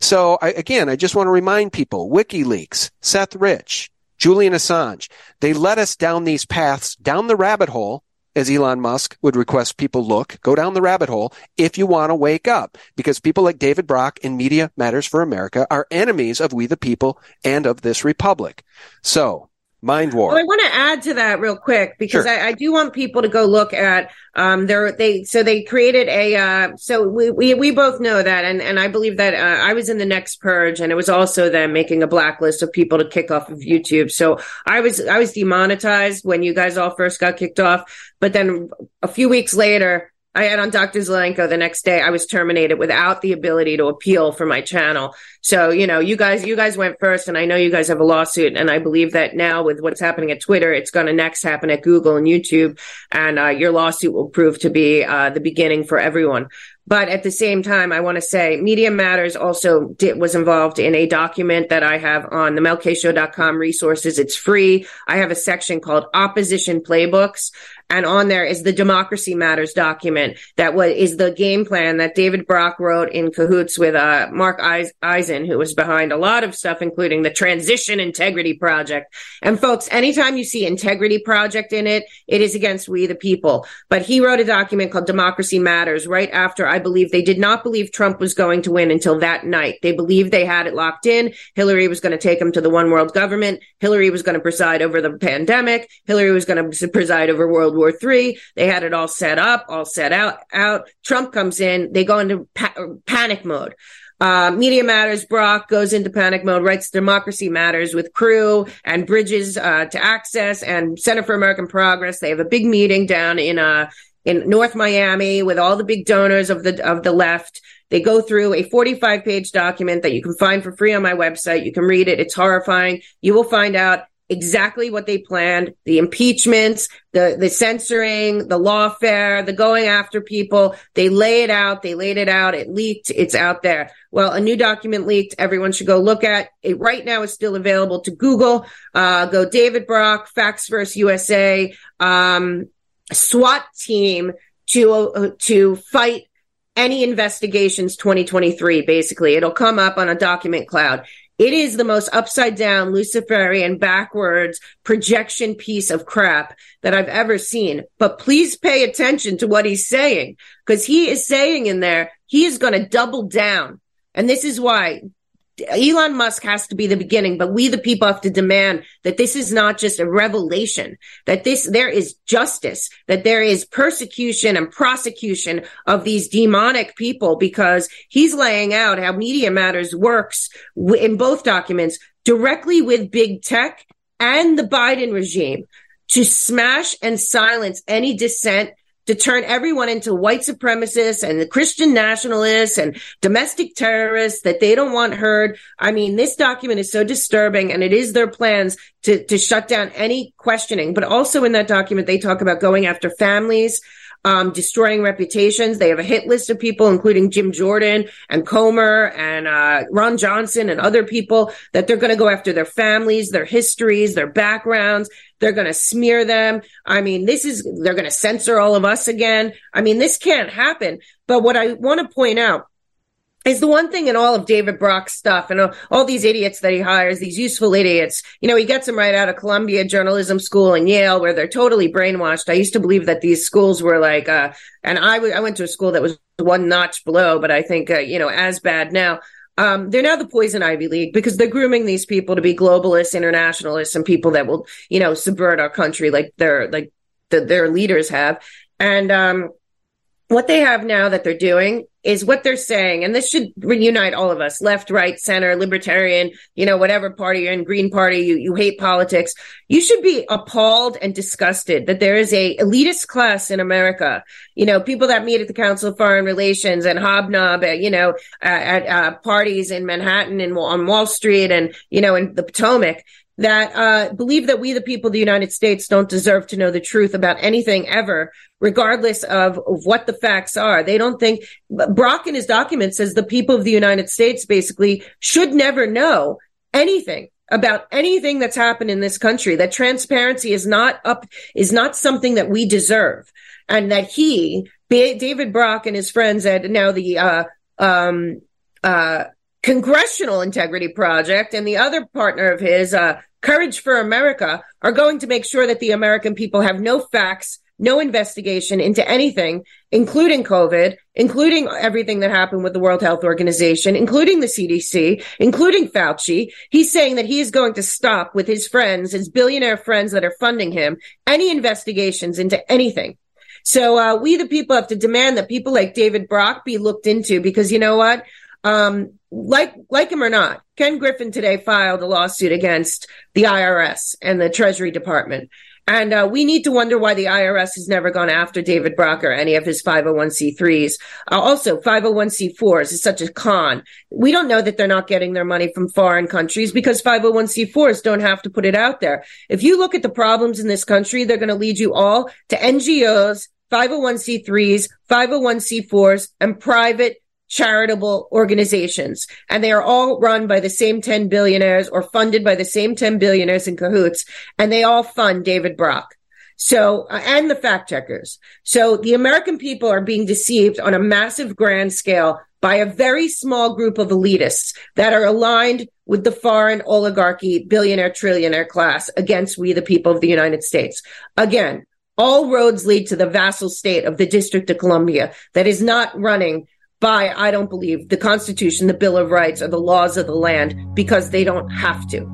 So I, again, I just want to remind people, WikiLeaks, Seth Rich, Julian Assange, they led us down these paths, down the rabbit hole as Elon Musk would request people look, go down the rabbit hole if you want to wake up. Because people like David Brock and Media Matters for America are enemies of we the people and of this republic. So Mind War. Well, I want to add to that real quick because Sure. I, I do want people to go look at um their they so they created a uh so we we, we both know that and and I believe that uh, I was in the next purge and it was also them making a blacklist of people to kick off of YouTube. So I was I was demonetized when you guys all first got kicked off, but then a few weeks later I had on Dr. Zelenko the next day. I was terminated without the ability to appeal for my channel. So, you know, you guys, you guys went first and I know you guys have a lawsuit. And I believe that now with what's happening at Twitter, it's going to next happen at Google and YouTube. And, uh, your lawsuit will prove to be, uh, the beginning for everyone. But at the same time, I want to say Media Matters also did, was involved in a document that I have on the melkshow.com resources. It's free. I have a section called opposition playbooks. And on there is the Democracy Matters document that was, is the game plan that David Brock wrote in cahoots with, uh, Mark Eisen, who was behind a lot of stuff, including the Transition Integrity Project. And folks, anytime you see Integrity Project in it, it is against we the people. But he wrote a document called Democracy Matters right after I believe they did not believe Trump was going to win until that night. They believed they had it locked in. Hillary was going to take him to the one world government. Hillary was going to preside over the pandemic. Hillary was going to preside over World War III. They had it all set up, all set out, out. Trump comes in. They go into pa- panic mode. Uh, Media Matters, Brock goes into panic mode, writes Democracy Matters with crew and bridges uh, to access and Center for American Progress. They have a big meeting down in uh, in North Miami with all the big donors of the of the left. They go through a 45 page document that you can find for free on my website. You can read it. It's horrifying. You will find out exactly what they planned, the impeachments, the, the censoring, the lawfare, the going after people. They lay it out. They laid it out. It leaked. It's out there. Well, a new document leaked. Everyone should go look at it right now. is still available to Google. Uh, go David Brock, Facts First USA, um, SWAT team to, uh, to fight any investigations 2023 basically it'll come up on a document cloud it is the most upside down luciferian backwards projection piece of crap that i've ever seen. But please pay attention to what he's saying because he is saying in there he is going to double down. And this is why Elon Musk has to be the beginning, but we the people have to demand that this is not just a revelation, that this, there is justice, that there is persecution and prosecution of these demonic people because he's laying out how Media Matters works in both documents directly with big tech and the Biden regime to smash and silence any dissent to turn everyone into white supremacists and the Christian nationalists and domestic terrorists that they don't want heard. I mean, this document is so disturbing and it is their plans to, to shut down any questioning. But also in that document, they talk about going after families, um, destroying reputations. They have a hit list of people, including Jim Jordan and Comer and uh, Ron Johnson and other people that they're going to go after their families, their histories, their backgrounds. They're going to smear them. I mean, this is, they're going to censor all of us again. I mean, this can't happen. But what I want to point out is the one thing in all of David Brock's stuff and all, these idiots that he hires, these useful idiots. You know, he gets them right out of Columbia Journalism School and Yale, where they're totally brainwashed. I used to believe that these schools were like, uh, and I, w- I went to a school that was one notch below, but I think, uh, you know, as bad now. Um, they're now the poison Ivy League because they're grooming these people to be globalists, internationalists, and people that will, you know, subvert our country like their like the, their leaders have. And um, what they have now that they're doing is what they're saying, and this should reunite all of us, left, right, center, libertarian, you know, whatever party you're in, Green Party, you, you hate politics. You should be appalled and disgusted that there is a elitist class in America, you know, people that meet at the Council of Foreign Relations and hobnob, at, you know, at, uh, parties in Manhattan and on Wall Street and, you know, in the Potomac that uh, believe that we, the people of the United States, don't deserve to know the truth about anything ever, regardless of, what the facts are. They don't think Brock in his document says the people of the United States basically should never know anything about anything that's happened in this country. That transparency is not up, is not something that we deserve, and that he, David Brock, and his friends at now the uh, um, uh, Congressional Integrity Project and the other partner of his, uh, Courage for America, are going to make sure that the American people have no facts, no investigation into anything, including COVID, including everything that happened with the World Health Organization, including the CDC, including Fauci. He's saying that he is going to stop with his friends, his billionaire friends that are funding him, any investigations into anything. So uh, we, the people, have to demand that people like David Brock be looked into because you know what? Um, like like him or not, Ken Griffin today filed a lawsuit against the IRS and the Treasury Department. And uh, we need to wonder why the IRS has never gone after David Brock or any of his 501c3s. Uh, also, 501c4s is such a con. We don't know that they're not getting their money from foreign countries because 501c4s don't have to put it out there. If you look at the problems in this country, they're going to lead you all to NGOs, 501c3s, 501c4s, and private charitable organizations. And they are all run by the same 10 billionaires or funded by the same 10 billionaires in cahoots. And they all fund David Brock. So, uh, and the fact checkers. So the American people are being deceived on a massive grand scale by a very small group of elitists that are aligned with the foreign oligarchy, billionaire, trillionaire class against we, the people of the United States. Again, all roads lead to the vassal state of the District of Columbia that is not running by, I don't believe, the Constitution, the Bill of Rights, or the laws of the land because they don't have to.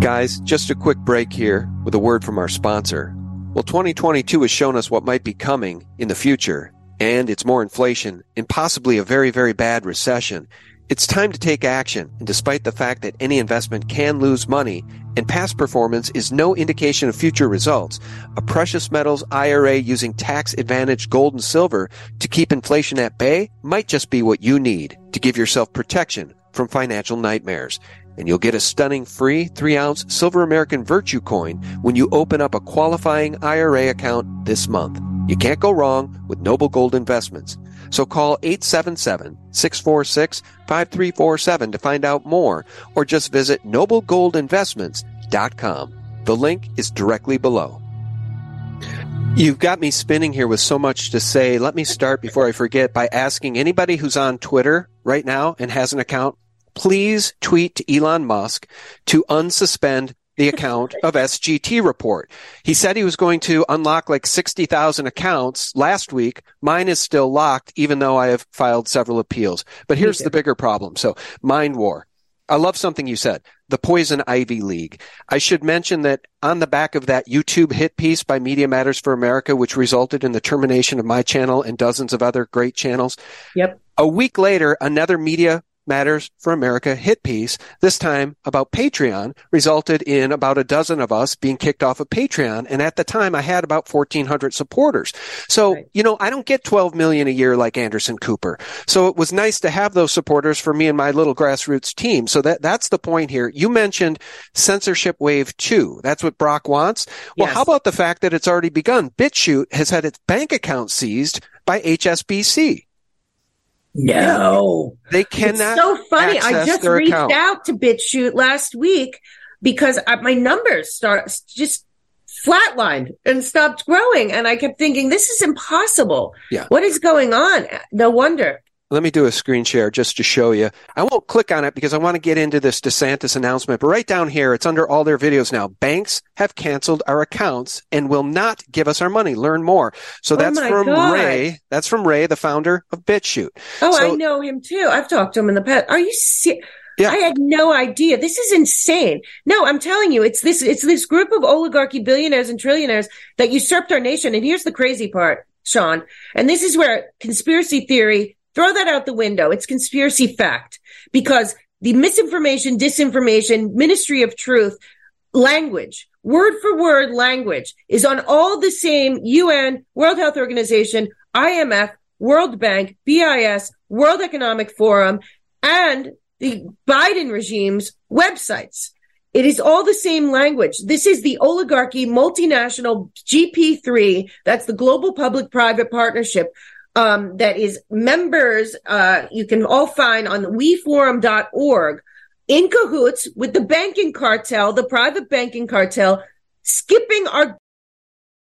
Guys, just a quick break here with a word from our sponsor. Well, 2022 has shown us what might be coming in the future, and it's more inflation and possibly a very, very bad recession. It's time to take action, and despite the fact that any investment can lose money, and past performance is no indication of future results, a precious metals IRA using tax advantaged gold and silver to keep inflation at bay might just be what you need to give yourself protection from financial nightmares. And you'll get a stunning free 3 ounce Silver American Virtue coin when you open up a qualifying IRA account this month. You can't go wrong with Noble Gold Investments. So call 877-646-5347 to find out more or just visit noblegoldinvestments.com. The link is directly below. You've got me spinning here with so much to say. Let me start before I forget by asking anybody who's on Twitter right now and has an account, please tweet to Elon Musk to unsuspend the account of SGT report. He said he was going to unlock like 60,000 accounts last week. Mine is still locked, even though I have filed several appeals. But here's the bigger problem. So mind war. I love something you said. The Poison Ivy League. I should mention that on the back of that YouTube hit piece by Media Matters for America, which resulted in the termination of my channel and dozens of other great channels. Yep. A week later, another media Matters for America hit piece, this time about Patreon, resulted in about a dozen of us being kicked off of Patreon. And at the time, I had about 1,400 supporters. So, right. you know, I don't get 12 million a year like Anderson Cooper. So it was nice to have those supporters for me and my little grassroots team. So that, that's the point here. You mentioned censorship wave two. That's what Brock wants. Well, yes. how about the fact that it's already begun? BitChute has had its bank account seized by HSBC. No, they cannot. It's so funny. I just reached account. out to BitChute last week because my numbers start just flatlined and stopped growing, and I kept thinking this is impossible. Yeah, what is going on? No wonder. Let me do a screen share just to show you. I won't click on it because I want to get into this DeSantis announcement, but right down here, it's under all their videos now. Banks have canceled our accounts and will not give us our money. Learn more. So oh that's oh from God. Ray. That's from Ray, the founder of BitChute. Oh, so, I know him too. I've talked to him in the past. Are you serious? Yeah. I had no idea. This is insane. No, I'm telling you, it's this, it's this group of oligarchy billionaires and trillionaires that usurped our nation. And here's the crazy part, Sean. And this is where conspiracy theory Throw that out the window. It's conspiracy fact because the misinformation, disinformation, ministry of truth language, word for word language is on all the same UN, World Health Organization, IMF, World Bank, BIS, World Economic Forum, and the Biden regime's websites. It is all the same language. This is the oligarchy multinational GP3. That's the global public private partnership um, that is members, uh, you can all find on weforum.org in cahoots with the banking cartel, the private banking cartel, skipping our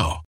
now.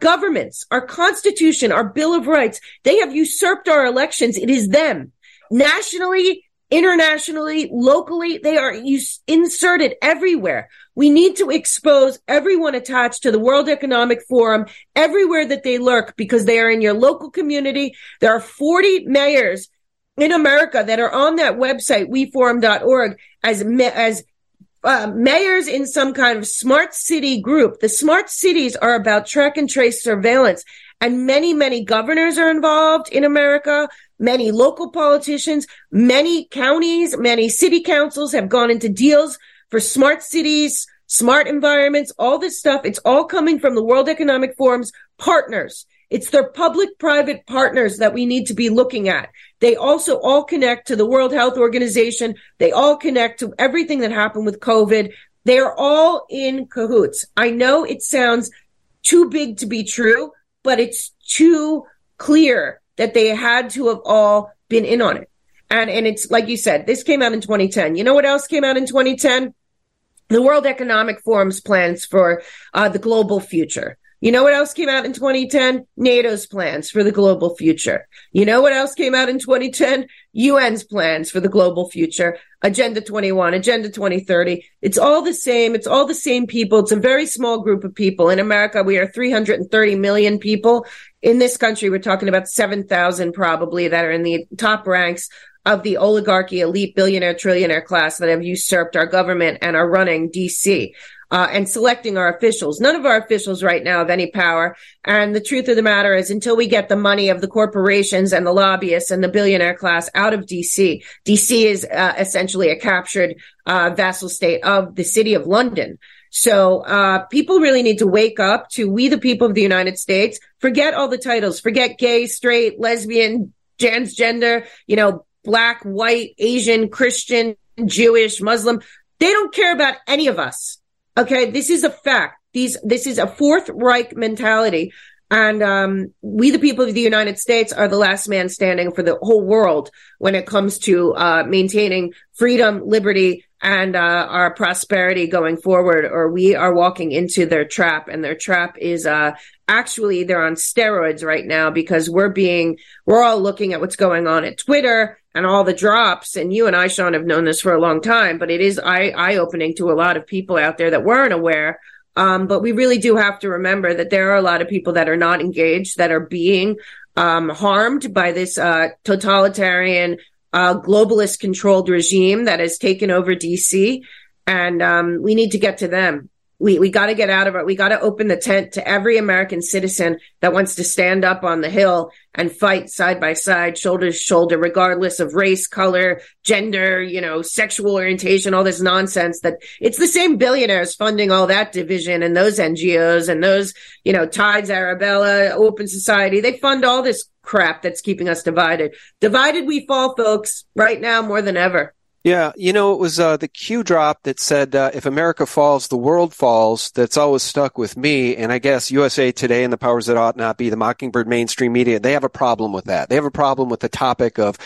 Governments, our Constitution, our Bill of Rights, they have usurped our elections. It is them. Nationally, internationally, locally, they are us- inserted everywhere. We need to expose everyone attached to the World Economic Forum everywhere that they lurk because they are in your local community. There are 40 mayors in America that are on that website, weforum.org, as, as uh, mayors in some kind of smart city group. The smart cities are about track and trace surveillance. And many, many governors are involved in America. Many local politicians, many counties, many city councils have gone into deals for smart cities, smart environments, all this stuff. It's all coming from the World Economic Forum's partners. It's their public private partners that we need to be looking at. They also all connect to the World Health Organization. They all connect to everything that happened with COVID. They are all in cahoots. I know it sounds too big to be true, but it's too clear that they had to have all been in on it. And, and it's like you said, this came out in 2010. You know what else came out in 2010? The World Economic Forum's plans for uh, the global future. You know what else came out in 2010? NATO's plans for the global future. You know what else came out in 2010? UN's plans for the global future. Agenda 21, Agenda 2030. It's all the same. It's all the same people. It's a very small group of people. In America, we are 330 million people. In this country, we're talking about 7,000 probably that are in the top ranks of the oligarchy, elite billionaire, trillionaire class that have usurped our government and are running DC. Uh, and selecting our officials. None of our officials right now have any power. And the truth of the matter is until we get the money of the corporations and the lobbyists and the billionaire class out of DC, DC is uh, essentially a captured uh, vassal state of the city of London. So uh, people really need to wake up to we the people of the United States. Forget all the titles. Forget gay, straight, lesbian, transgender, you know, black, white, Asian, Christian, Jewish, Muslim. They don't care about any of us. Okay. This is a fact. These, this is a fourth Reich mentality. And um, we, the people of the United States, are the last man standing for the whole world when it comes to uh, maintaining freedom, liberty, and uh, our prosperity going forward. Or we are walking into their trap, and their trap is uh, actually they're on steroids right now because we're being we're all looking at what's going on at Twitter and all the drops. And you and I, Sean, have known this for a long time, but it is eye eye opening to a lot of people out there that weren't aware um, but we really do have to remember that there are a lot of people that are not engaged, that are being um, harmed by this uh, totalitarian, uh, globalist controlled regime that has taken over DC. And um, we need to get to them we, we got to get out of it. We got to open the tent to every American citizen that wants to stand up on the hill and fight side by side, shoulder to shoulder, regardless of race, color, gender, you know, sexual orientation, all this nonsense that it's the same billionaires funding all that division and those NGOs and those, you know, Tides, Arabella, Open Society. They fund all this crap that's keeping us divided. Divided we fall, folks, right now more than ever. Yeah, you know, it was uh, the Q drop that said, uh, if America falls, the world falls. That's always stuck with me. And I guess USA Today and the powers that ought not be, the Mockingbird mainstream media, they have a problem with that. They have a problem with the topic of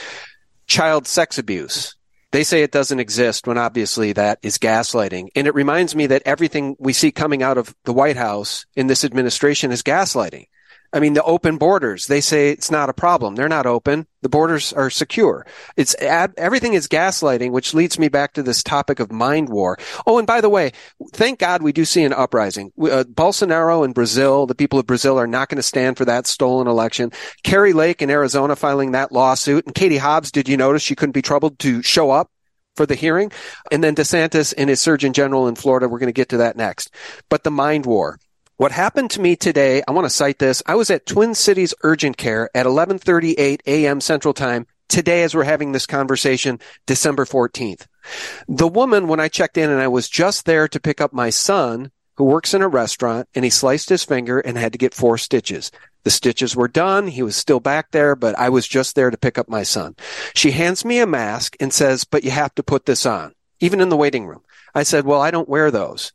child sex abuse. They say it doesn't exist when obviously that is gaslighting. And it reminds me that everything we see coming out of the White House in this administration is gaslighting. I mean, the open borders, they say it's not a problem. They're not open. The borders are secure. It's everything is gaslighting, which leads me back to this topic of mind war. Oh, and by the way, thank God we do see an uprising. Uh, Bolsonaro in Brazil, the people of Brazil are not going to stand for that stolen election. Kari Lake in Arizona filing that lawsuit. And Katie Hobbs, did you notice she couldn't be troubled to show up? For the hearing. And then DeSantis and his Surgeon General in Florida. We're going to get to that next. But the mind war. What happened to me today, I want to cite this. I was at Twin Cities Urgent Care at 11:38 a.m. Central Time today as we're having this conversation, December 14th. The woman when I checked in and I was just there to pick up my son who works in a restaurant and he sliced his finger and had to get four stitches. The stitches were done. He was still back there, but I was just there to pick up my son. She hands me a mask and says, but you have to put this on, even in the waiting room. I said, well, I don't wear those.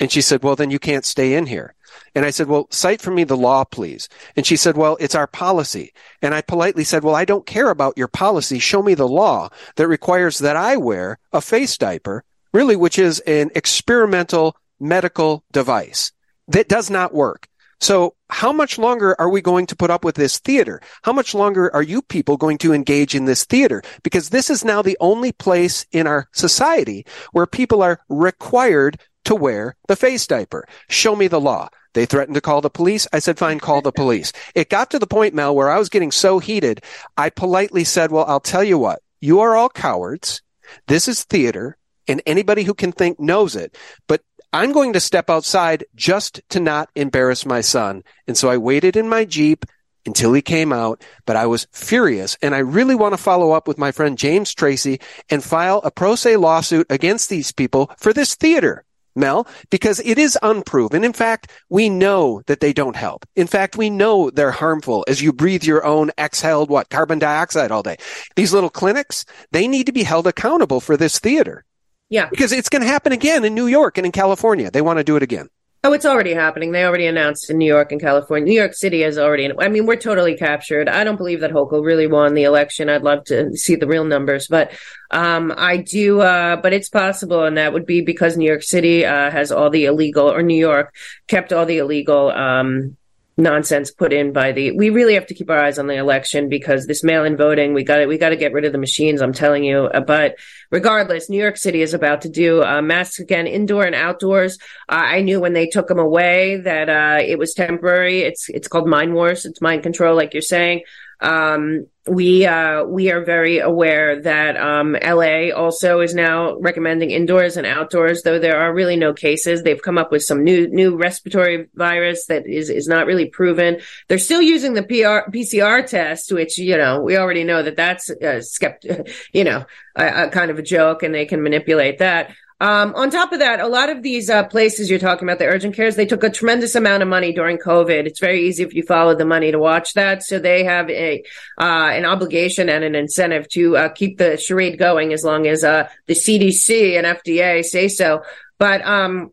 And she said, well, then you can't stay in here. And I said, well, cite for me the law, please. And she said, well, it's our policy. And I politely said, well, I don't care about your policy. Show me the law that requires that I wear a face diaper, really, which is an experimental medical device that does not work. So how much longer are we going to put up with this theater? How much longer are you people going to engage in this theater? Because this is now the only place in our society where people are required to wear the face diaper. Show me the law. They threatened to call the police. I said, fine, call the police. It got to the point, Mel, where I was getting so heated. I politely said, well, I'll tell you what, you are all cowards. This is theater and anybody who can think knows it, but I'm going to step outside just to not embarrass my son. And so I waited in my Jeep until he came out, but I was furious. And I really want to follow up with my friend James Tracy and file a pro se lawsuit against these people for this theater. Mel, because it is unproven. In fact, we know that they don't help. In fact, we know they're harmful as you breathe your own exhaled, what, carbon dioxide all day. These little clinics, they need to be held accountable for this theater. Yeah. Because it's going to happen again in New York and in California. They want to do it again. Oh, it's already happening. They already announced in New York and California. New York City has already. I mean, we're totally captured. I don't believe that Hochul really won the election. I'd love to see the real numbers, but um, I do. Uh, but it's possible, and that would be because New York City uh, has all the illegal, or New York kept all the illegal um, nonsense put in by the we really have to keep our eyes on the election because this mail-in voting we got it we got to get rid of the machines i'm telling you. Uh, but regardless new york city is about to do uh, masks again indoor and outdoors. Uh, i knew when they took them away that uh, it was temporary. It's it's called mind wars. It's mind control like you're saying Um, we uh, we are very aware that um, LA also is now recommending indoors and outdoors, though there are really no cases. They've come up with some new new respiratory virus that is is not really proven. They're still using the PR, PCR test, which you know we already know that that's uh, skept- you know a, a kind of a joke, and they can manipulate that. Um, on top of that, a lot of these uh, places you're talking about, the urgent cares, they took a tremendous amount of money during COVID. It's very easy if you follow the money to watch that. So they have a uh, an obligation and an incentive to uh, keep the charade going as long as uh, the CDC and FDA say so. But um,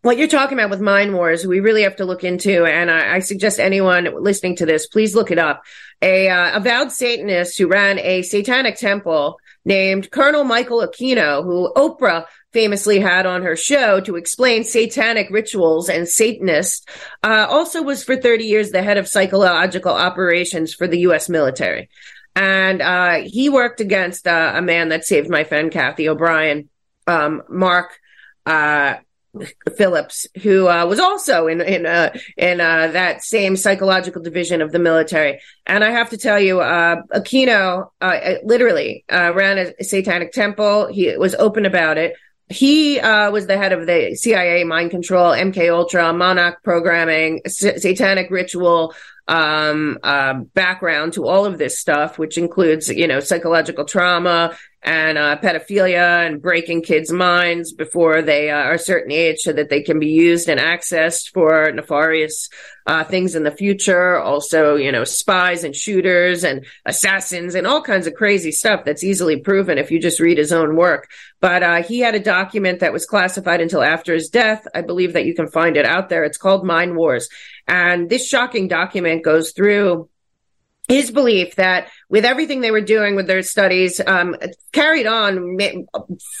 what you're talking about with mind wars, we really have to look into, and I, I suggest anyone listening to this, please look it up. A uh, avowed Satanist who ran a satanic temple named Colonel Michael Aquino, who Oprah famously had on her show to explain satanic rituals and Satanists, uh, also was for 30 years the head of psychological operations for the U.S. military. And uh, he worked against uh, a man that saved my friend Cathy O'Brien, um, Mark uh, Phillips, who uh, was also in in uh, in that same psychological division of the military. And I have to tell you, Aquino literally ran a satanic temple. He was open about it. He was the head of the CIA mind control, MK Ultra, Monarch programming, s- satanic ritual, um, uh, background to all of this stuff, which includes, you know, psychological trauma and uh, pedophilia and breaking kids' minds before they uh, are a certain age so that they can be used and accessed for nefarious uh, things in the future. Also, you know, spies and shooters and assassins and all kinds of crazy stuff that's easily proven if you just read his own work. But uh, he had a document that was classified until after his death. I believe that you can find it out there. It's called Mind Wars. And this shocking document goes through his belief that with everything they were doing with their studies, um, carried on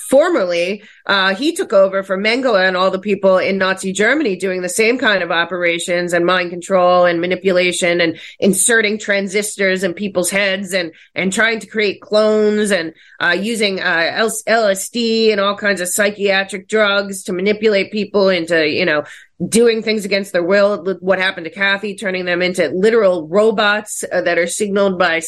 formerly, uh, he took over for Mengele and all the people in Nazi Germany doing the same kind of operations and mind control and manipulation and inserting transistors in people's heads and, and trying to create clones and, uh, using, uh, LSD and all kinds of psychiatric drugs to manipulate people into, you know, doing things against their will. What happened to Cathy, turning them into literal robots uh, that are signaled by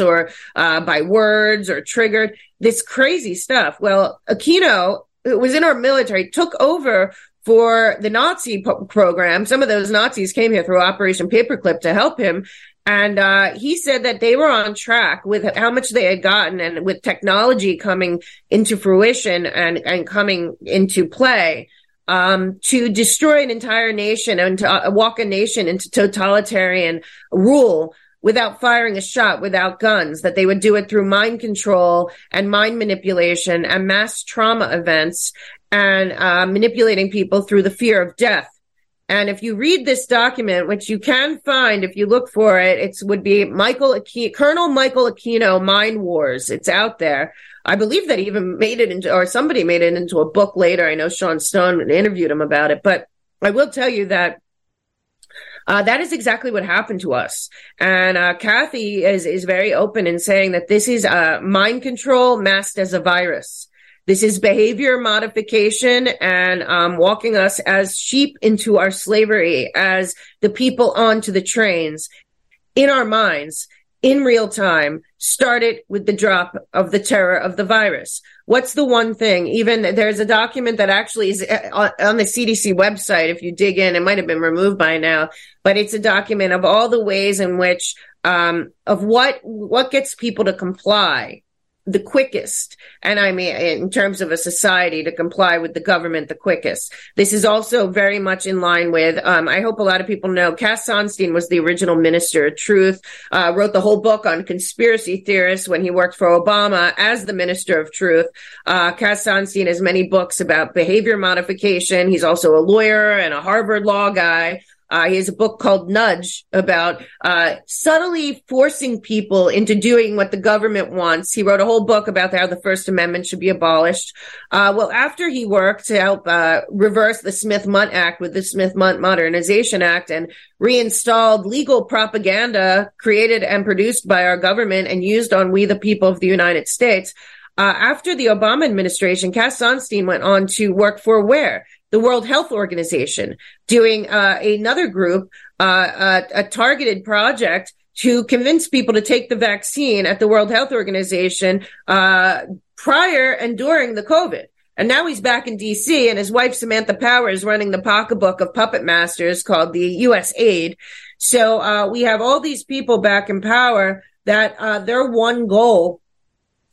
or uh, by words or triggered. This crazy stuff. Well, Aquino, who was in our military, took over for the Nazi program. Some of those Nazis came here through Operation Paperclip to help him. And uh, he said that they were on track with how much they had gotten and with technology coming into fruition and, and coming into play um, to destroy an entire nation and to uh, walk a nation into totalitarian rule without firing a shot, without guns, that they would do it through mind control and mind manipulation and mass trauma events and uh, manipulating people through the fear of death. And if you read this document, which you can find if you look for it, it would be Michael Aquino, Colonel Michael Aquino, Mind Wars. It's out there. I believe that he even made it into, or somebody made it into a book later. I know Sean Stone interviewed him about it, but I will tell you that uh, that is exactly what happened to us. And uh, Cathy is is very open in saying that this is uh, mind control masked as a virus. This is behavior modification and um, walking us as sheep into our slavery, as the people onto the trains in our minds in real time started with the drop of the terror of the virus. What's the one thing? Even there's a document that actually is uh, on the CDC website. If you dig in, it might have been removed by now, but it's a document of all the ways in which, um, of what, what gets people to comply the quickest. And I mean, in terms of a society to comply with the government the quickest. This is also very much in line with, um, I hope a lot of people know Cass Sunstein was the original minister of truth, uh, wrote the whole book on conspiracy theorists when he worked for Obama as the minister of truth. Uh, Cass Sunstein has many books about behavior modification. He's also a lawyer and a Harvard law guy. Uh, he has a book called Nudge about uh, subtly forcing people into doing what the government wants. He wrote a whole book about how the First Amendment should be abolished. Uh, well, after he worked to help uh, reverse the Smith-Mundt Act with the Smith-Mundt Modernization Act and reinstalled legal propaganda created and produced by our government and used on we the people of the United States. Uh, after the Obama administration, Cass Sunstein went on to work for where? The World Health Organization, doing uh, another group, uh, a, a targeted project to convince people to take the vaccine at the World Health Organization uh, prior and during the COVID. And now he's back in DC and his wife, Samantha Power, is running the pocketbook of puppet masters called the US Aid. So, uh, we have all these people back in power that, uh, their one goal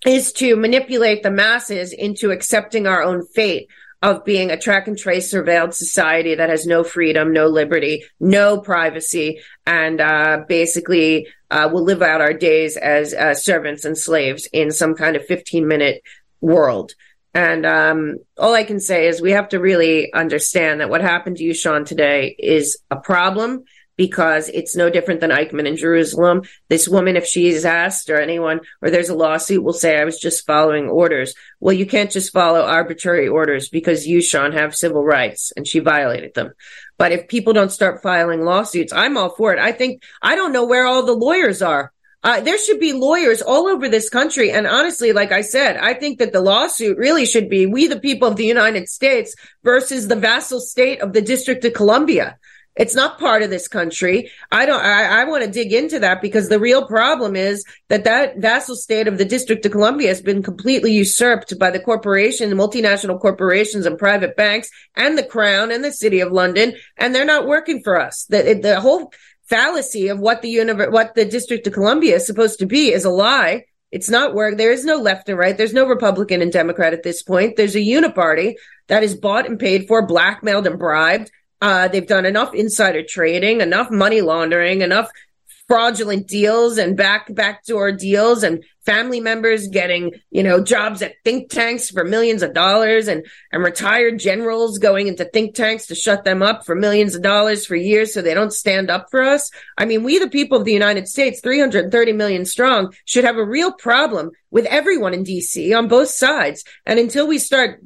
is to manipulate the masses into accepting our own fate of being a track and trace surveilled society that has no freedom, no liberty, no privacy, and uh, basically uh, will live out our days as uh, servants and slaves in some kind of 15 minute world. And um, all I can say is we have to really understand that what happened to you, Sean, today is a problem because it's no different than Eichmann in Jerusalem. This woman, if she's asked or anyone, or there's a lawsuit, will say, I was just following orders. Well, you can't just follow arbitrary orders because you, Sean, have civil rights and she violated them. But if people don't start filing lawsuits, I'm all for it. I think, I don't know where all the lawyers are. Uh, there should be lawyers all over this country. And honestly, like I said, I think that the lawsuit really should be we, the people of the United States versus the vassal state of the District of Columbia. It's not part of this country. I don't, I, I want to dig into that because the real problem is that that vassal state of the District of Columbia has been completely usurped by the corporation, multinational corporations and private banks and the crown and the city of London. And they're not working for us. The, the whole fallacy of what the universe, what the District of Columbia is supposed to be is a lie. It's not work. There is no left and right. There's no Republican and Democrat at this point. There's a uniparty that is bought and paid for, blackmailed and bribed uh, they've done enough insider trading, enough money laundering, enough fraudulent deals and back backdoor deals and family members getting you know jobs at think tanks for millions of dollars and and retired generals going into think tanks to shut them up for millions of dollars for years so they don't stand up for us. I mean we the people of the united states 330 million strong should have a real problem with everyone in dc on both sides. And until we start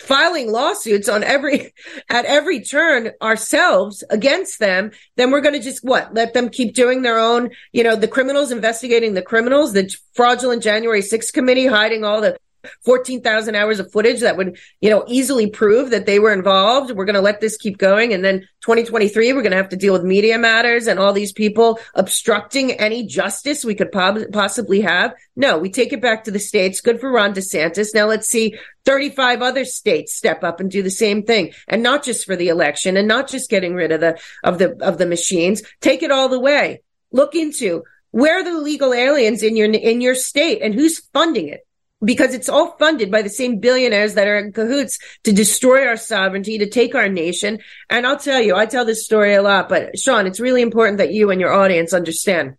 filing lawsuits on every at every turn ourselves against them then we're going to just what let them keep doing their own you know the criminals investigating the criminals the fraudulent january 6th committee hiding all the 14,000 hours of footage that would, you know, easily prove that they were involved. We're going to let this keep going. And then 2023, we're going to have to deal with media matters and all these people obstructing any justice we could possibly have. No, we take it back to the states. Good for Ron DeSantis. Now let's see 35 other states step up and do the same thing. And not just for the election and not just getting rid of the, of the, of the machines. Take it all the way. Look into where are the legal aliens in your, in your state and who's funding it? Because it's all funded by the same billionaires that are in cahoots to destroy our sovereignty, to take our nation. And I'll tell you, I tell this story a lot, but Sean, it's really important that you and your audience understand.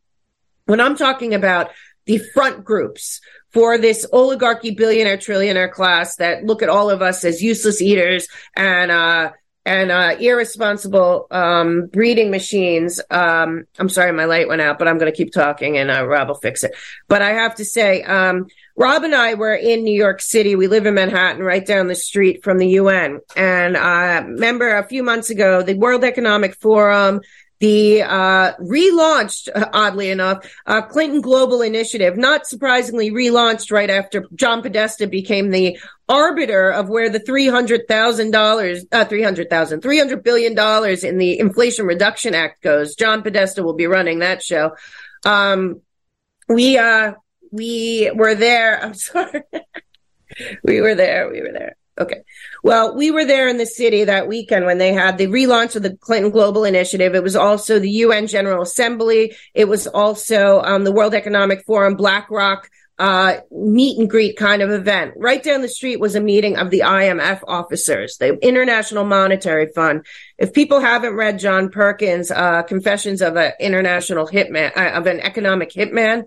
When I'm talking about the front groups for this oligarchy billionaire trillionaire class that look at all of us as useless eaters and, uh, and uh, irresponsible um, breeding machines. Um, I'm sorry, my light went out, but I'm going to keep talking, and uh, Rob will fix it. But I have to say, um, Rob and I were in New York City. We live in Manhattan, right down the street from the UN. And I uh, remember a few months ago, the World Economic Forum, the uh, relaunched, uh, oddly enough, uh, Clinton Global Initiative, not surprisingly relaunched right after John Podesta became the arbiter of where the $300,000, uh, 300,000, $300 billion in the Inflation Reduction Act goes. John Podesta will be running that show. Um, we, uh, we were there. I'm sorry. we were there. We were there. Okay. Well, we were there in the city that weekend when they had the relaunch of the Clinton Global Initiative. It was also the UN General Assembly. It was also um, the World Economic Forum, BlackRock, uh, meet and greet kind of event. Right down the street was a meeting of the IMF officers, the International Monetary Fund. If people haven't read John Perkins' uh, Confessions of an International Hitman, uh, of an Economic Hitman,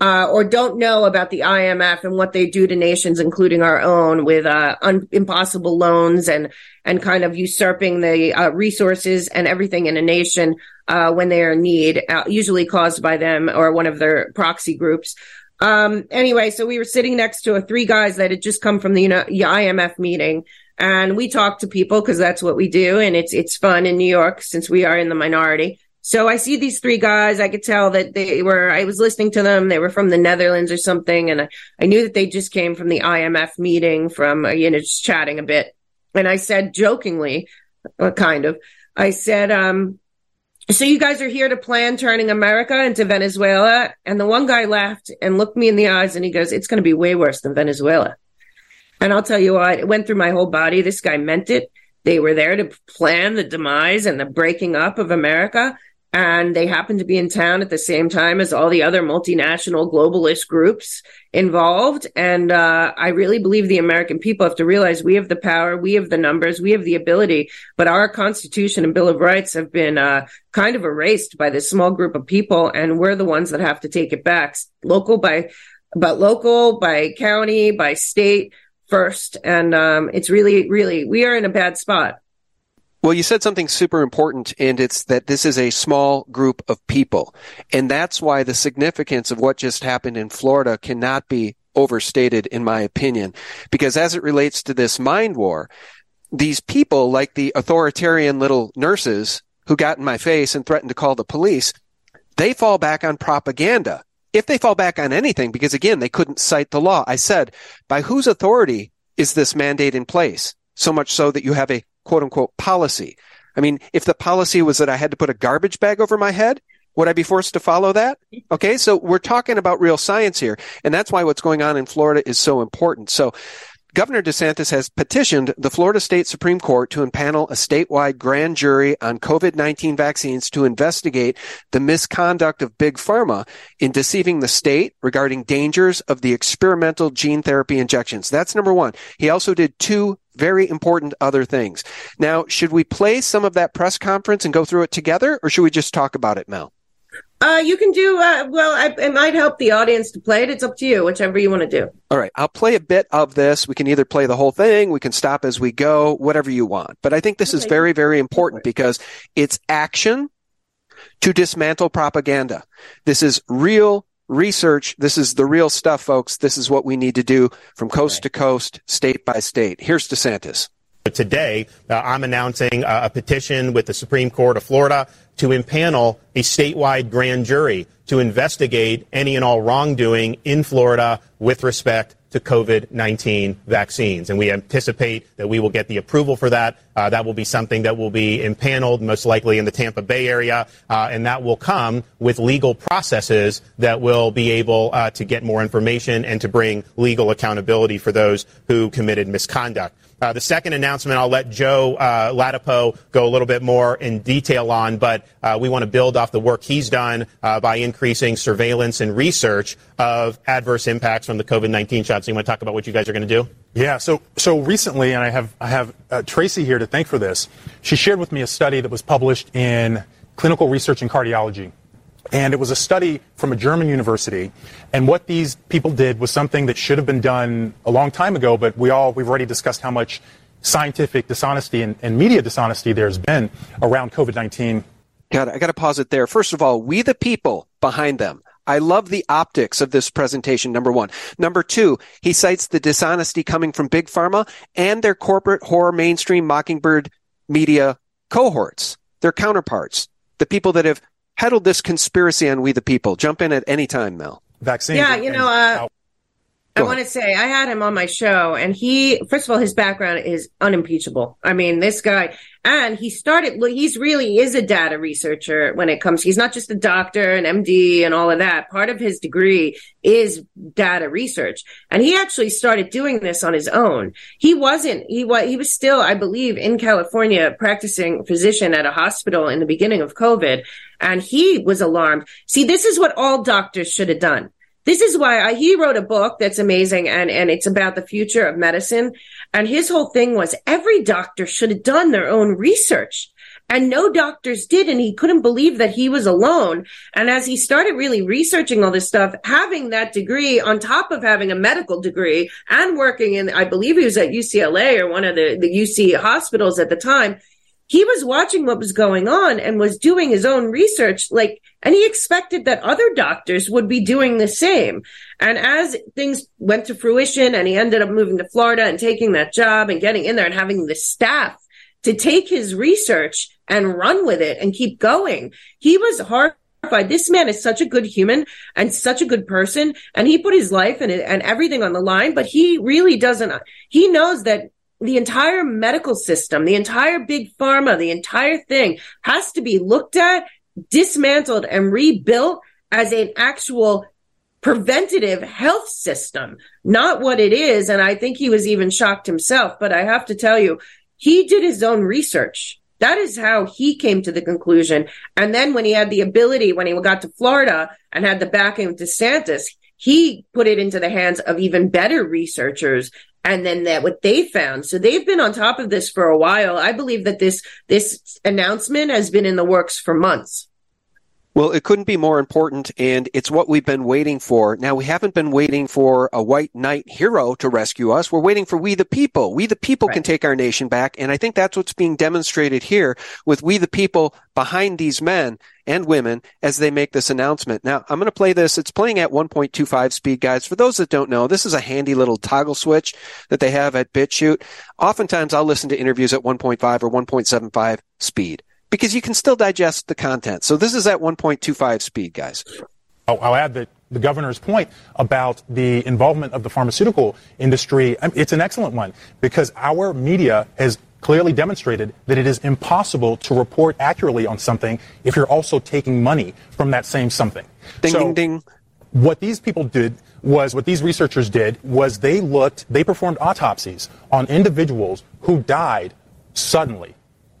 uh, or don't know about the IMF and what they do to nations, including our own, with uh, un- impossible loans and and kind of usurping the uh, resources and everything in a nation uh, when they are in need, uh, usually caused by them or one of their proxy groups. Um, anyway, so we were sitting next to a three guys that had just come from the you know, IMF meeting. And we talked to people because that's what we do. And it's, it's fun in New York since we are in the minority. So I see these three guys. I could tell that they were, I was listening to them. They were from the Netherlands or something. And I, I knew that they just came from the IMF meeting from, uh, you know, just chatting a bit. And I said jokingly, uh, kind of, I said, um, so you guys are here to plan turning America into Venezuela. And the one guy laughed and looked me in the eyes and he goes, it's going to be way worse than Venezuela. And I'll tell you what, it went through my whole body. This guy meant it. They were there to plan the demise and the breaking up of America and they happen to be in town at the same time as all the other multinational globalist groups involved. And uh, I really believe the American people have to realize we have the power, we have the numbers, we have the ability, but our Constitution and Bill of Rights have been uh, kind of erased by this small group of people, and we're the ones that have to take it back, local by, but local by county by state first. And um, it's really, really, we are in a bad spot. Well, you said something super important, and it's that this is a small group of people. And that's why the significance of what just happened in Florida cannot be overstated, in my opinion. Because as it relates to this mind war, these people, like the authoritarian little nurses who got in my face and threatened to call the police, they fall back on propaganda. If they fall back on anything, because again, they couldn't cite the law. I said, by whose authority is this mandate in place? So much so that you have a quote unquote policy. I mean, if the policy was that I had to put a garbage bag over my head, would I be forced to follow that? Okay. So we're talking about real science here. And that's why what's going on in Florida is so important. So Governor DeSantis has petitioned the Florida State Supreme Court to impanel a statewide grand jury on COVID-19 vaccines to investigate the misconduct of Big Pharma in deceiving the state regarding dangers of the experimental gene therapy injections. That's number one. He also did two very important other things. Now, should we play some of that press conference and go through it together, or should we just talk about it, Mel? Uh, you can do, uh, well, I, it might help the audience to play it. It's up to you, whichever you want to do. All right. I'll play a bit of this. We can either play the whole thing, we can stop as we go, whatever you want. But I think this okay. is very, very important because it's action to dismantle propaganda. This is real research. This is the real stuff, folks. This is what we need to do from coast to coast, state by state. Here's DeSantis. Today, uh, I'm announcing uh, a petition with the Supreme Court of Florida to impanel a statewide grand jury to investigate any and all wrongdoing in Florida with respect to COVID 19 vaccines. And we anticipate that we will get the approval for that. Uh, that will be something that will be impaneled most likely in the Tampa Bay area. Uh, and that will come with legal processes that will be able uh, to get more information and to bring legal accountability for those who committed misconduct. Uh, the second announcement, I'll let Joe uh, Ladapo go a little bit more in detail on, but uh, we want to build off the work he's done uh, by increasing surveillance and research of adverse impacts from the COVID-19 shots. So you want to talk about what you guys are going to do? Yeah. So so recently, and I have I have uh, Tracy here to thank for this. She shared with me a study that was published in Clinical Research in Cardiology. And it was a study from a German university. And what these people did was something that should have been done a long time ago, but we all, we've already discussed how much scientific dishonesty and, and media dishonesty there's been around COVID 19. Got I got to pause it there. First of all, we the people behind them. I love the optics of this presentation, number one. Number two, he cites the dishonesty coming from Big Pharma and their corporate horror mainstream mockingbird media cohorts, their counterparts, the people that have peddled this conspiracy on We the People. Jump in at any time, Mel. Vaccine. Yeah, you know, uh, I want to say I had him on my show, and he, first of all, his background is unimpeachable. I mean, this guy, and he started. He's really is a data researcher when it comes. He's not just a doctor, an MD, and all of that. Part of his degree is data research, and he actually started doing this on his own. He wasn't. He was. He was still, I believe, in California practicing physician at a hospital in the beginning of COVID, and he was alarmed. See, this is what all doctors should have done this is why I, he wrote a book that's amazing and, and it's about the future of medicine. And his whole thing was every doctor should have done their own research and no doctors did. And he couldn't believe that he was alone. And as he started really researching all this stuff, having that degree on top of having a medical degree and working in, I believe he was at UCLA or one of the, the UC hospitals at the time, he was watching what was going on and was doing his own research like and he expected that other doctors would be doing the same. And as things went to fruition and he ended up moving to Florida and taking that job and getting in there and having the staff to take his research and run with it and keep going he was horrified. This man is such a good human and such a good person and he put his life and, and everything on the line but he really doesn't he knows that the entire medical system, the entire big pharma, the entire thing has to be looked at dismantled and rebuilt as an actual preventative health system, not what it is. And I think he was even shocked himself. But I have to tell you, he did his own research. That is how he came to the conclusion. And then when he had the ability, when he got to Florida and had the backing of DeSantis, he put it into the hands of even better researchers and then that what they found. So they've been on top of this for a while. I believe that this this announcement has been in the works for months well, it couldn't be more important, and it's what we've been waiting for. Now, we haven't been waiting for a white knight hero to rescue us. We're waiting for we the people. We the people right. can take our nation back, and I think that's what's being demonstrated here with we the people behind these men and women as they make this announcement. Now, I'm going to play this. It's playing at 1.25 speed, guys. For those that don't know, this is a handy little toggle switch that they have at BitChute. Oftentimes, I'll listen to interviews at 1.5 or 1.75 speed because you can still digest the content. So this is at 1.25 speed, guys. I'll, I'll add that the governor's point about the involvement of the pharmaceutical industry, um, it's an excellent one because our media has clearly demonstrated that it is impossible to report accurately on something if you're also taking money from that same something. Ding, so, ding, ding. What these people did was, what these researchers did was they looked, they performed autopsies on individuals who died suddenly,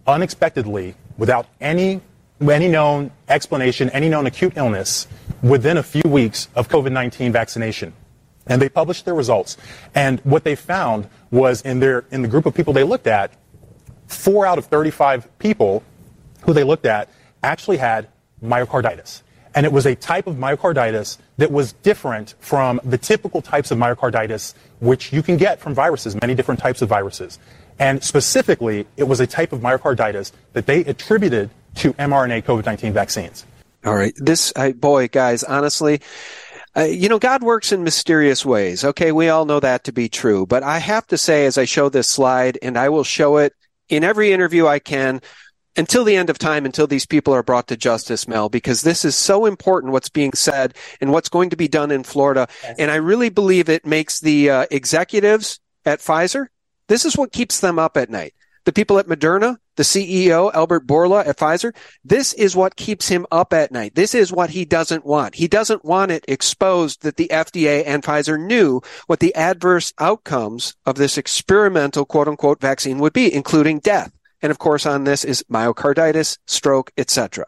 unexpectedly without any, any known explanation, any known acute illness within a few weeks of COVID 19 vaccination. And they published their results. And what they found was in, their, in the group of people they looked at, four out of 35 people who they looked at actually had myocarditis. And it was a type of myocarditis that was different from the typical types of myocarditis which you can get from viruses, many different types of viruses. And specifically, it was a type of myocarditis that they attributed to mRNA COVID 19 vaccines. All right. This, uh, boy, guys, honestly, uh, you know, God works in mysterious ways. Okay. We all know that to be true. But I have to say, as I show this slide, and I will show it in every interview I can until the end of time, until these people are brought to justice, Mel, because this is so important what's being said and what's going to be done in Florida. And I really believe it makes the uh, executives at Pfizer this is what keeps them up at night. The people at Moderna, the CEO, Albert Bourla at Pfizer, this is what keeps him up at night. This is what he doesn't want. He doesn't want it exposed that the FDA and Pfizer knew what the adverse outcomes of this experimental quote unquote vaccine would be, including death. And of course on this is myocarditis, stroke, etc.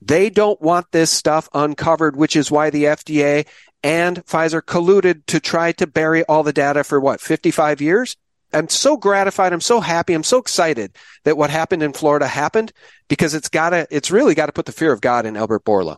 They don't want this stuff uncovered, which is why the FDA and Pfizer colluded to try to bury all the data for what, 55 years? I'm so gratified. I'm so happy. I'm so excited that what happened in Florida happened because it's gotta, it's really got to put the fear of God in Albert Bourla.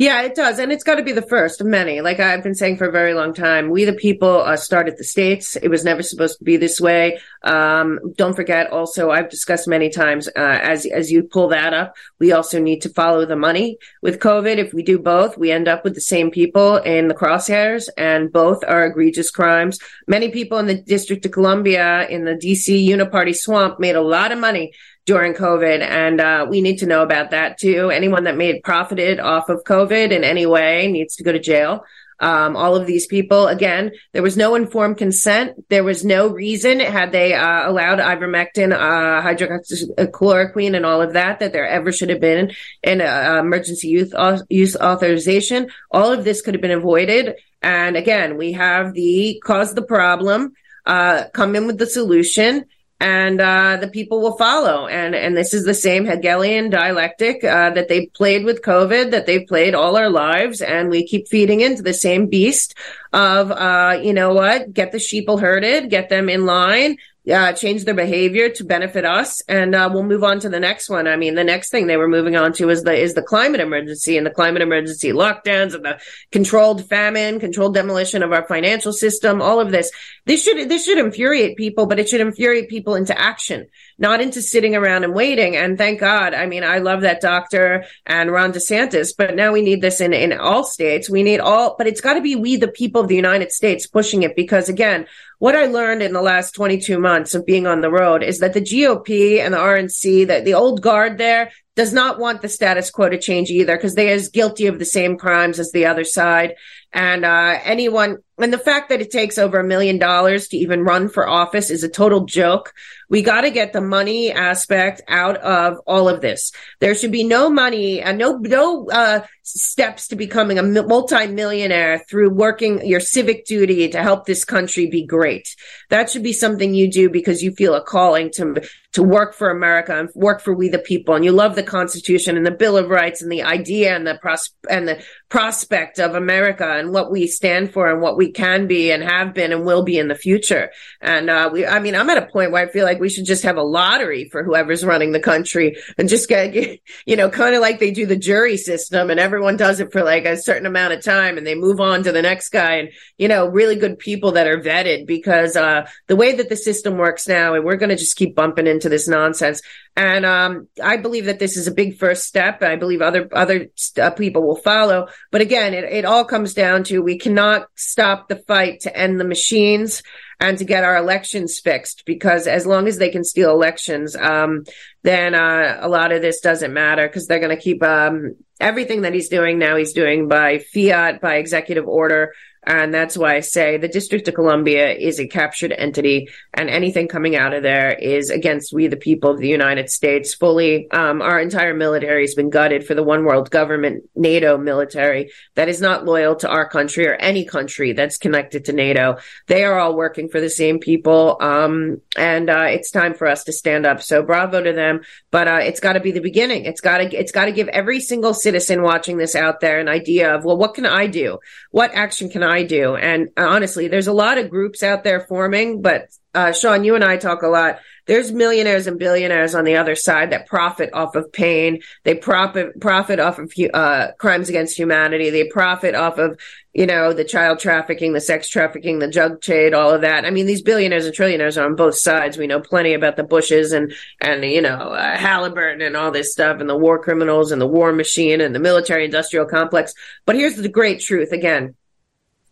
Yeah, it does. And it's got to be the first of many. Like I've been saying for a very long time, we the people uh, started the states. It was never supposed to be this way. Um, don't forget also, I've discussed many times, uh, as, as you pull that up, we also need to follow the money with COVID. If we do both, we end up with the same people in the crosshairs and both are egregious crimes. Many people in the District of Columbia in the DC uniparty swamp made a lot of money during COVID. And uh, we need to know about that too. Anyone that made profited off of COVID in any way needs to go to jail. Um, all of these people, again, there was no informed consent. There was no reason had they uh, allowed ivermectin, uh, hydroxychloroquine, and all of that that there ever should have been an uh, emergency youth use authorization. All of this could have been avoided. And again, we have the cause the problem, uh, come in with the solution and uh, the people will follow. And and this is the same Hegelian dialectic uh, that they've played with COVID, that they've played all our lives, and we keep feeding into the same beast of, uh, you know what, get the sheeple herded, get them in line, uh, change their behavior to benefit us, and uh, we'll move on to the next one. I mean, the next thing they were moving on to is the is the climate emergency and the climate emergency lockdowns and the controlled famine, controlled demolition of our financial system. All of this, this should this should infuriate people, but it should infuriate people into action, not into sitting around and waiting. And thank God, I mean, I love that doctor and Ron DeSantis, but now we need this in in all states. We need all, but it's got to be we, the people of the United States, pushing it because again what I learned in the last 22 months of being on the road is that the GOP and the RNC, that the old guard there does not want the status quo to change either because they are as guilty of the same crimes as the other side. And uh, anyone, and the fact that it takes over a million dollars to even run for office is a total joke. We got to get the money aspect out of all of this. There should be no money and no no uh, steps to becoming a multi-millionaire through working your civic duty to help this country be great. That should be something you do because you feel a calling to to work for America and work for we the people, and you love the Constitution and the Bill of Rights and the idea and the pros- and the prospect of America and what we stand for and what we can be and have been and will be in the future. And uh, we, I mean, I'm at a point where I feel like we should just have a lottery for whoever's running the country and just get, you know, kind of like they do the jury system and everyone does it for like a certain amount of time and they move on to the next guy and, you know, really good people that are vetted because uh, the way that the system works now, and we're going to just keep bumping into this nonsense. And um, I believe that this is a big first step. I believe other other uh, people will follow. But again, it, it all comes down to we cannot stop the fight to end the machines and to get our elections fixed because as long as they can steal elections, um, then uh, a lot of this doesn't matter because they're going to keep um, everything that he's doing now. He's doing by fiat, by executive order. And that's why I say the District of Columbia is a captured entity, and anything coming out of there is against we, the people of the United States, fully. Um, our entire military has been gutted for the one world government, NATO military, that is not loyal to our country or any country that's connected to NATO. They are all working for the same people. Um, and uh, it's time for us to stand up. So bravo to them. But uh, it's got to be the beginning. It's got to it's got to give every single citizen watching this out there an idea of well, what can I do? What action can I I do. And uh, honestly, there's a lot of groups out there forming, but uh, Sean, you and I talk a lot. There's millionaires and billionaires on the other side that profit off of pain. They profit profit off of uh, crimes against humanity. They profit off of you know the child trafficking, the sex trafficking, the drug trade, all of that. I mean, these billionaires and trillionaires are on both sides. We know plenty about the Bushes and and you know uh, Halliburton and all this stuff, and the war criminals and the war machine and the military industrial complex. But here's the great truth again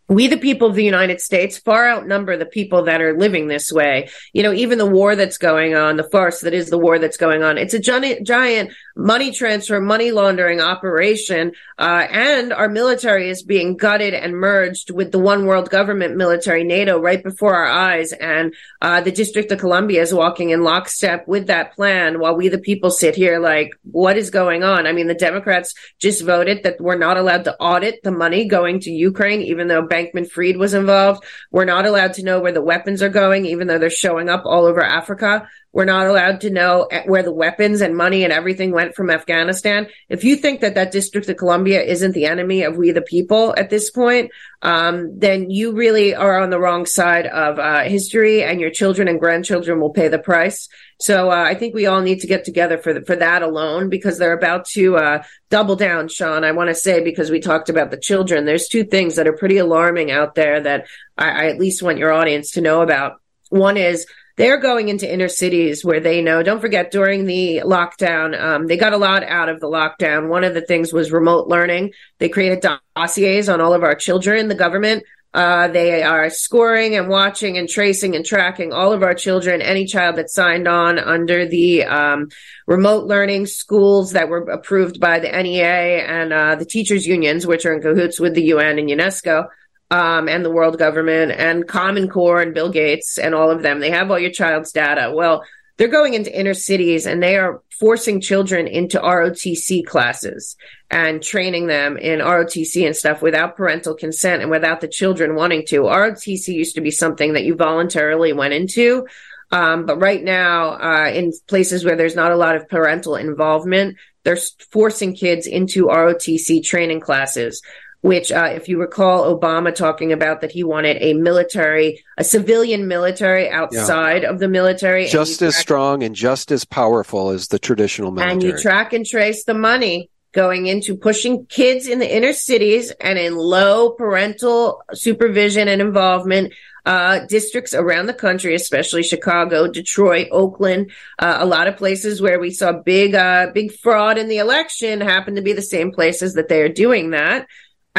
we, the people of the United States, far outnumber the people that are living this way. You know, even the war that's going on, the farce that is the war that's going on, it's a giant, money transfer, money laundering operation. Uh, and our military is being gutted and merged with the one world government military, NATO, right before our eyes. And uh, the District of Columbia is walking in lockstep with that plan while we, the people, sit here like, what is going on? I mean, the Democrats just voted that we're not allowed to audit the money going to Ukraine, even though Bankman Fried was involved. We're not allowed to know where the weapons are going, even though they're showing up all over Africa. We're not allowed to know where the weapons and money and everything went from Afghanistan. If you think that that District of Columbia isn't the enemy of we the people at this point, um, then you really are on the wrong side of uh, history, and your children and grandchildren will pay the price. So uh, I think we all need to get together for the, for that alone because they're about to uh, double down, Sean. I want to say because we talked about the children. There's two things that are pretty alarming out there that I, I at least want your audience to know about. One is they're going into inner cities where they know. Don't forget, during the lockdown, um, they got a lot out of the lockdown. One of the things was remote learning. They created dossiers on all of our children. The government uh, they are scoring and watching and tracing and tracking all of our children, any child that signed on under the um, remote learning schools that were approved by the NEA and uh, the teachers unions, which are in cahoots with the UN and UNESCO um, and the world government and Common Core and Bill Gates and all of them. They have all your child's data. Well, they're going into inner cities and they are forcing children into ROTC classes and training them in ROTC and stuff without parental consent and without the children wanting to. ROTC used to be something that you voluntarily went into. Um, but right now, uh, in places where there's not a lot of parental involvement, they're forcing kids into ROTC training classes which, uh, if you recall, Obama talking about that he wanted a military, a civilian military outside yeah. of the military. Just as strong and just as powerful as the traditional military. And you track and trace the money going into pushing kids in the inner cities and in low parental supervision and involvement uh, districts around the country, especially Chicago, Detroit, Oakland, uh, a lot of places where we saw big, uh, big fraud in the election happen to be the same places that they are doing that.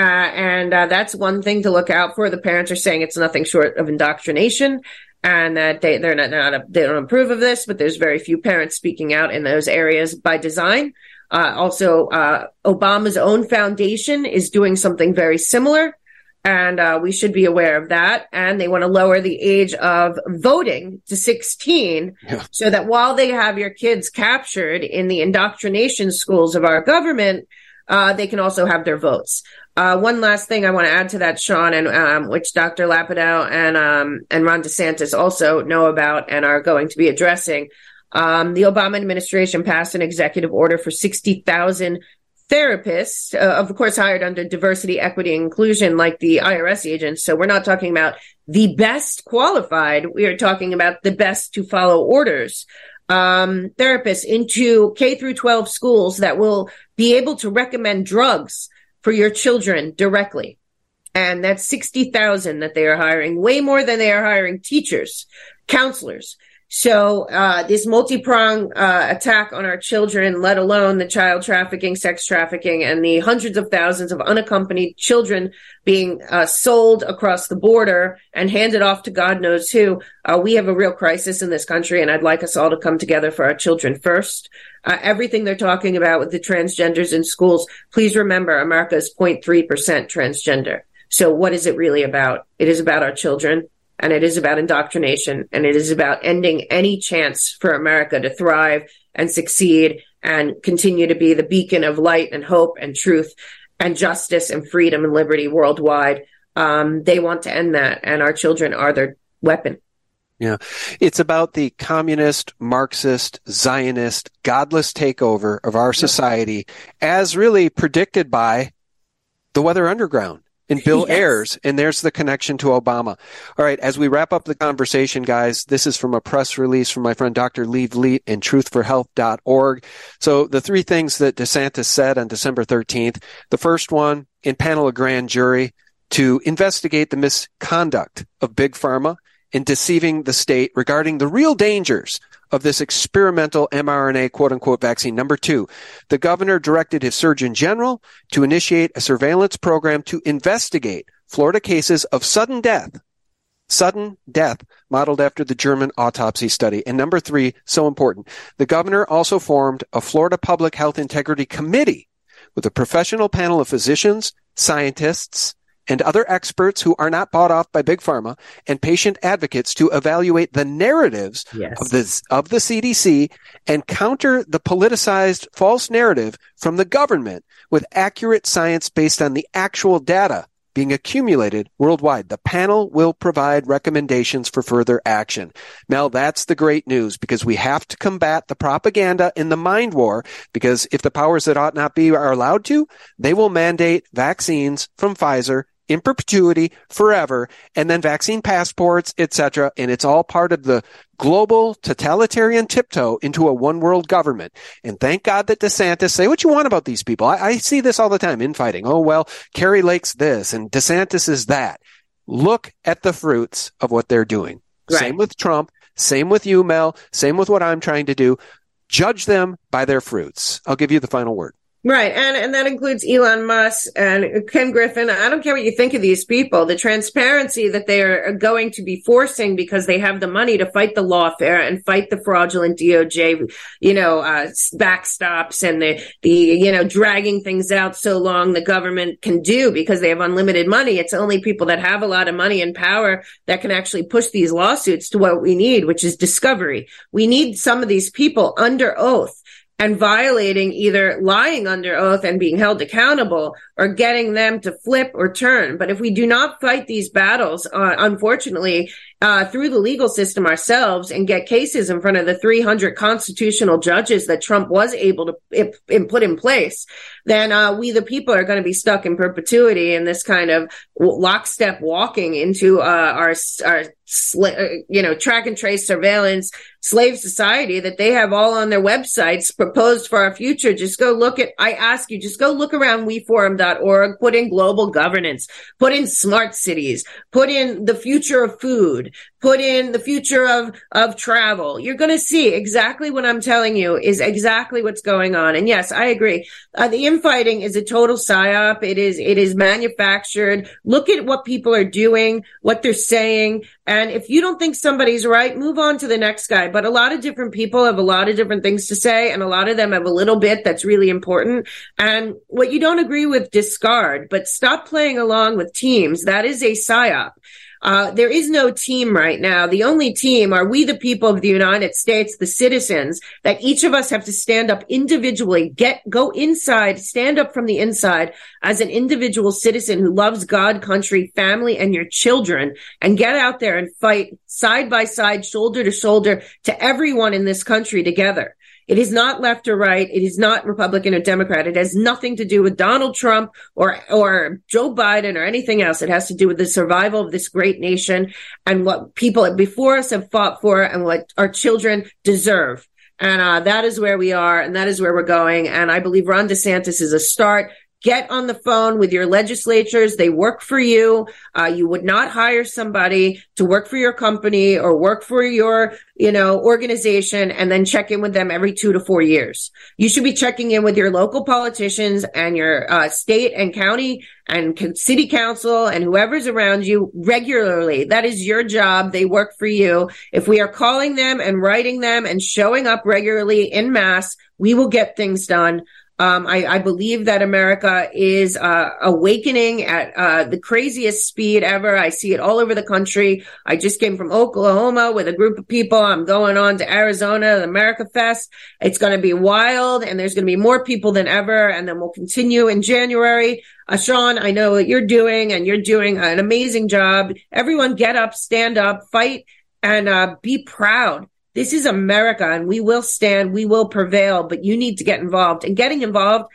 Uh, and uh, that's one thing to look out for. The parents are saying it's nothing short of indoctrination and that they, they're not, not they don't approve of this, but there's very few parents speaking out in those areas by design. Uh, also, uh, Obama's own foundation is doing something very similar. And uh, we should be aware of that. And they want to lower the age of voting to 16 Yeah. so that while they have your kids captured in the indoctrination schools of our government, uh, they can also have their votes. Uh, one last thing I want to add to that, Sean, and um, which Dr. Lapidow and um, and Ron DeSantis also know about and are going to be addressing. Um, the Obama administration passed an executive order for sixty thousand therapists, uh, of course, hired under diversity, equity, inclusion, like the IRS agents. So we're not talking about the best qualified. We are talking about the best to follow orders. Um, therapists into K through 12 schools that will be able to recommend drugs for your children directly. And that's 60,000 that they are hiring, way more than they are hiring teachers, counselors. So, uh, this multi-pronged, uh, attack on our children, let alone the child trafficking, sex trafficking, and the hundreds of thousands of unaccompanied children being, uh, sold across the border and handed off to God knows who. Uh, we have a real crisis in this country, and I'd like us all to come together for our children first. Uh, everything they're talking about with the transgenders in schools, please remember America is 0.3% transgender. So what is it really about? It is about our children and it is about indoctrination and it is about ending any chance for America to thrive and succeed and continue to be the beacon of light and hope and truth and justice and freedom and liberty worldwide. Um, they want to end that and our children are their weapon. Yeah. It's about the communist, Marxist, Zionist, godless takeover of our society as really predicted by the Weather Underground and Bill Yes. Ayers. And there's the connection to Obama. All right. As we wrap up the conversation, guys, this is from a press release from my friend Dr. Lee Vliet and truthforhealth.org. So the three things that DeSantis said on December 13th, the first one in panel a grand jury to investigate the misconduct of Big Pharma in deceiving the state regarding the real dangers of this experimental mRNA quote unquote vaccine. Number two, the governor directed his surgeon general to initiate a surveillance program to investigate Florida cases of sudden death, sudden death modeled after the German autopsy study. And number three, so important, the governor also formed a Florida Public Health Integrity Committee with a professional panel of physicians, scientists, and other experts who are not bought off by big pharma and patient advocates to evaluate the narratives Yes. of the of the CDC and counter the politicized false narrative from the government with accurate science based on the actual data being accumulated worldwide. The panel will provide recommendations for further action. Mel, that's the great news because we have to combat the propaganda in the mind war because if the powers that ought not be are allowed to, they will mandate vaccines from Pfizer in perpetuity forever and then vaccine passports, etc. And it's all part of the global totalitarian tiptoe into a one world government. And thank God that DeSantis say what you want about these people. I, I see this all the time infighting. Oh, well, Kari Lake's this and DeSantis is that. Look at the fruits of what they're doing. Same with Trump. Same with you, Mel. Same with what I'm trying to do. Judge them by their fruits. I'll give you the final word. Right. And, and that includes Elon Musk and Ken Griffin. I don't care what you think of these people. The transparency that they are going to be forcing because they have the money to fight the lawfare and fight the fraudulent DOJ, you know, uh, backstops and the, the, you know, dragging things out so long the government can do because they have unlimited money. It's only people that have a lot of money and power that can actually push these lawsuits to what we need, which is discovery. We need some of these people under oath and violating either lying under oath and being held accountable or getting them to flip or turn. But if we do not fight these battles, uh, unfortunately, uh, through the legal system ourselves and get cases in front of the 300 constitutional judges that Trump was able to put in place, then uh, we, the people, are going to be stuck in perpetuity in this kind of lockstep walking into uh, our our sla- uh, you know track and trace surveillance slave society that they have all on their websites proposed for our future. Just go look at. I ask you, just go look around weforum.org. Put in global governance. Put in smart cities. Put in the future of food put in the future of, of travel. You're going to see exactly what I'm telling you is exactly what's going on. And yes, I agree. Uh, the infighting is a total psyop. It is, it is manufactured. Look at what people are doing, what they're saying. And if you don't think somebody's right, move on to the next guy. But a lot of different people have a lot of different things to say, and a lot of them have a little bit that's really important. And what you don't agree with, discard, but stop playing along with teams. That is a psyop. Uh, there is no team right now. The only team are we, the people of the United States, the citizens, that each of us have to stand up individually, get, go inside, stand up from the inside as an individual citizen who loves God, country, family, and your children and get out there and fight side by side, shoulder to shoulder to everyone in this country together. It is not left or right. It is not Republican or Democrat. It has nothing to do with Donald Trump or, or Joe Biden or anything else. It has to do with the survival of this great nation and what people before us have fought for and what our children deserve. And uh, that is where we are, and that is where we're going. And I believe Ron DeSantis is a start get on the phone with your legislatures. They work for you. Uh, you would not hire somebody to work for your company or work for your, you know, organization and then check in with them every two to four years. You should be checking in with your local politicians and your uh, state and county and city council and whoever's around you regularly. That is your job. They work for you. If we are calling them and writing them and showing up regularly in mass, we will get things done. Um, I, I, believe that America is uh, awakening at uh, the craziest speed ever. I see it all over the country. I just came from Oklahoma with a group of people. I'm going on to Arizona, the America Fest. It's going to be wild, and there's going to be more people than ever. And then we'll continue in January. Uh, Sean, I know what you're doing, and you're doing an amazing job. Everyone, get up, stand up, fight, and uh, be proud this is America and we will stand, we will prevail, but you need to get involved. And getting involved,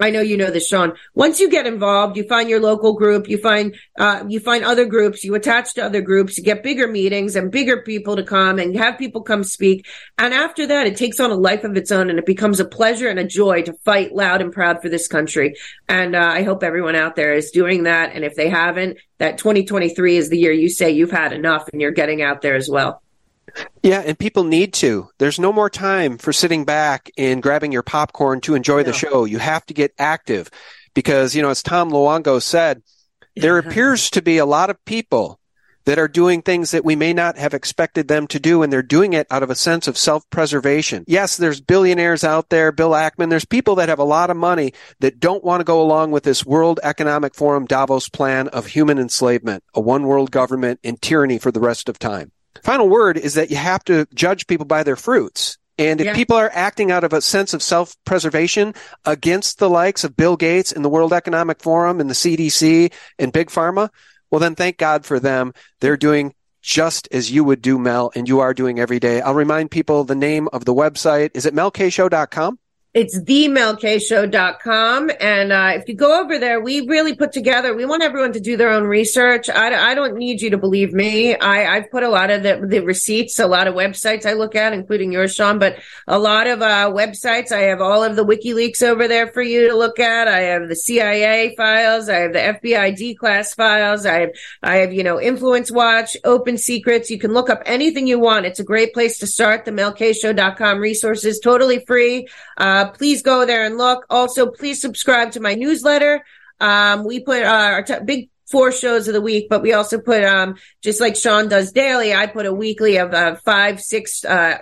I know you know this, Sean. Once you get involved, you find your local group, you find, uh, you find other groups, you attach to other groups, you get bigger meetings and bigger people to come and have people come speak. And after that, it takes on a life of its own and it becomes a pleasure and a joy to fight loud and proud for this country. And, uh, I hope everyone out there is doing that. And if they haven't, that 2023 is the year you say you've had enough and you're getting out there as well. Yeah, and people need to. There's no more time for sitting back and grabbing your popcorn to enjoy the show. You have to get active because, you know, as Tom Luongo said, there appears to be a lot of people that are doing things that we may not have expected them to do, and they're doing it out of a sense of self-preservation. Yes, there's billionaires out there, Bill Ackman, there's people that have a lot of money that don't want to go along with this World Economic Forum Davos plan of human enslavement, a one world government and tyranny for the rest of time final word is that you have to judge people by their fruits. And if yeah. people are acting out of a sense of self-preservation against the likes of Bill Gates and the World Economic Forum and the CDC and Big Pharma, well, then thank God for them. They're doing just as you would do, Mel, and you are doing every day. I'll remind people the name of the website. Is it melkshow.com? It's themelkshow.com. And uh, if you go over there, we really put together, we want everyone to do their own research. I, I don't need you to believe me. I, I've put a lot of the, the receipts, a lot of websites I look at, including yours, Sean, but a lot of uh, websites. I have all of the WikiLeaks over there for you to look at. I have the CIA files. I have the FBI D class files. I have, I have, you know, Influence Watch, Open Secrets. You can look up anything you want. It's a great place to start. The melkshow.com resources, totally free. Uh, uh, please go there and look. Also, please subscribe to my newsletter. Um, we put uh, our t- big four shows of the week, but we also put, um, just like Sean does daily, I put a weekly of uh, five, six uh,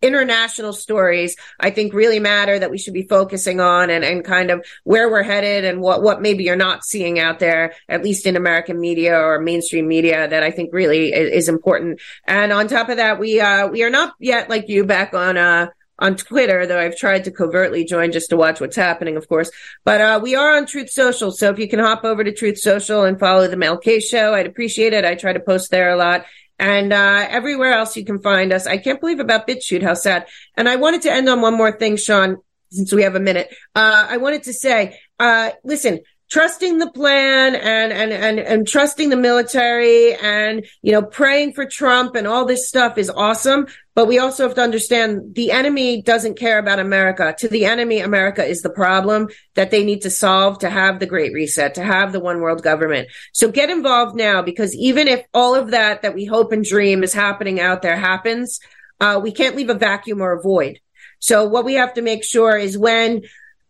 international stories I think really matter that we should be focusing on and, and kind of where we're headed and what, what maybe you're not seeing out there, at least in American media or mainstream media that I think really is, is important. And on top of that, we, uh, we are not yet like you back on, uh, on Twitter, though I've tried to covertly join just to watch what's happening, of course. But uh, we are on Truth Social, so if you can hop over to Truth Social and follow the Mel K Show, I'd appreciate it. I try to post there a lot. And uh, everywhere else you can find us. I can't believe about BitChute, how sad. And I wanted to end on one more thing, Sean, since we have a minute. Uh, I wanted to say, uh, listen, trusting the plan and, and, and, and trusting the military and, you know, praying for Trump and all this stuff is awesome. But we also have to understand the enemy doesn't care about America. To the enemy, America is the problem that they need to solve to have the great reset, to have the one world government. So get involved now because even if all of that that we hope and dream is happening out there happens, uh, we can't leave a vacuum or a void. So what we have to make sure is when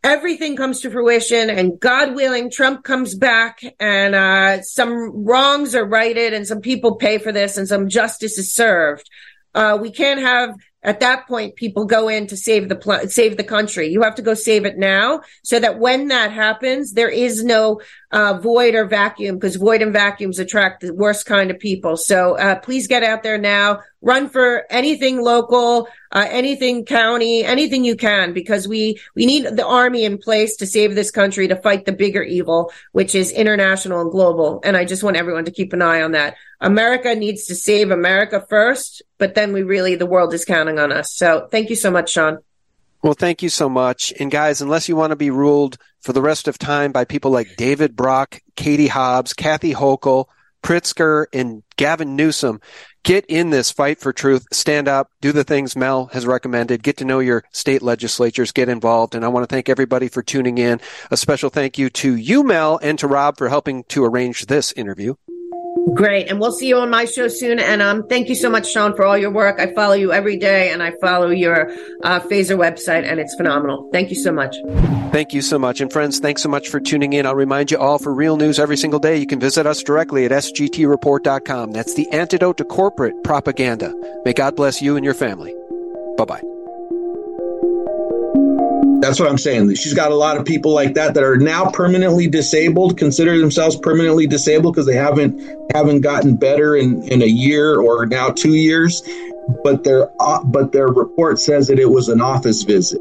everything comes to fruition and God willing, Trump comes back and, uh, some wrongs are righted and some people pay for this and some justice is served. Uh, we can't have at that point people go in to save the pl- save the country. You have to go save it now so that when that happens, there is no uh, void or vacuum because void and vacuums attract the worst kind of people. So uh, please get out there now. Run for anything local, uh, anything county, anything you can, because we we need the army in place to save this country to fight the bigger evil, which is international and global. And I just want everyone to keep an eye on that. America needs to save America first, but then we really the world is counting on us. So thank you so much, Sean. Well, thank you so much. And guys, unless you want to be ruled for the rest of time by people like David Brock, Katie Hobbs, Kathy Hochul, Pritzker, and Gavin Newsom, get in this fight for truth, stand up, do the things Mel has recommended, get to know your state legislatures, get involved. And I want to thank everybody for tuning in. A special thank you to you, Mel, and to Rob for helping to arrange this interview. Great. And we'll see you on my show soon. And um, thank you so much, Sean, for all your work. I follow you every day and I follow your uh, Phaser website, and it's phenomenal. Thank you so much. Thank you so much. And friends, thanks so much for tuning in. I'll remind you all for real news every single day, you can visit us directly at sgtreport.com. That's the antidote to corporate propaganda. May God bless you and your family. Bye bye. That's what I'm saying. She's got a lot of people like that that are now permanently disabled, consider themselves permanently disabled because they haven't haven't gotten better in, in a year or now two years. But their uh, but their report says that it was an office visit.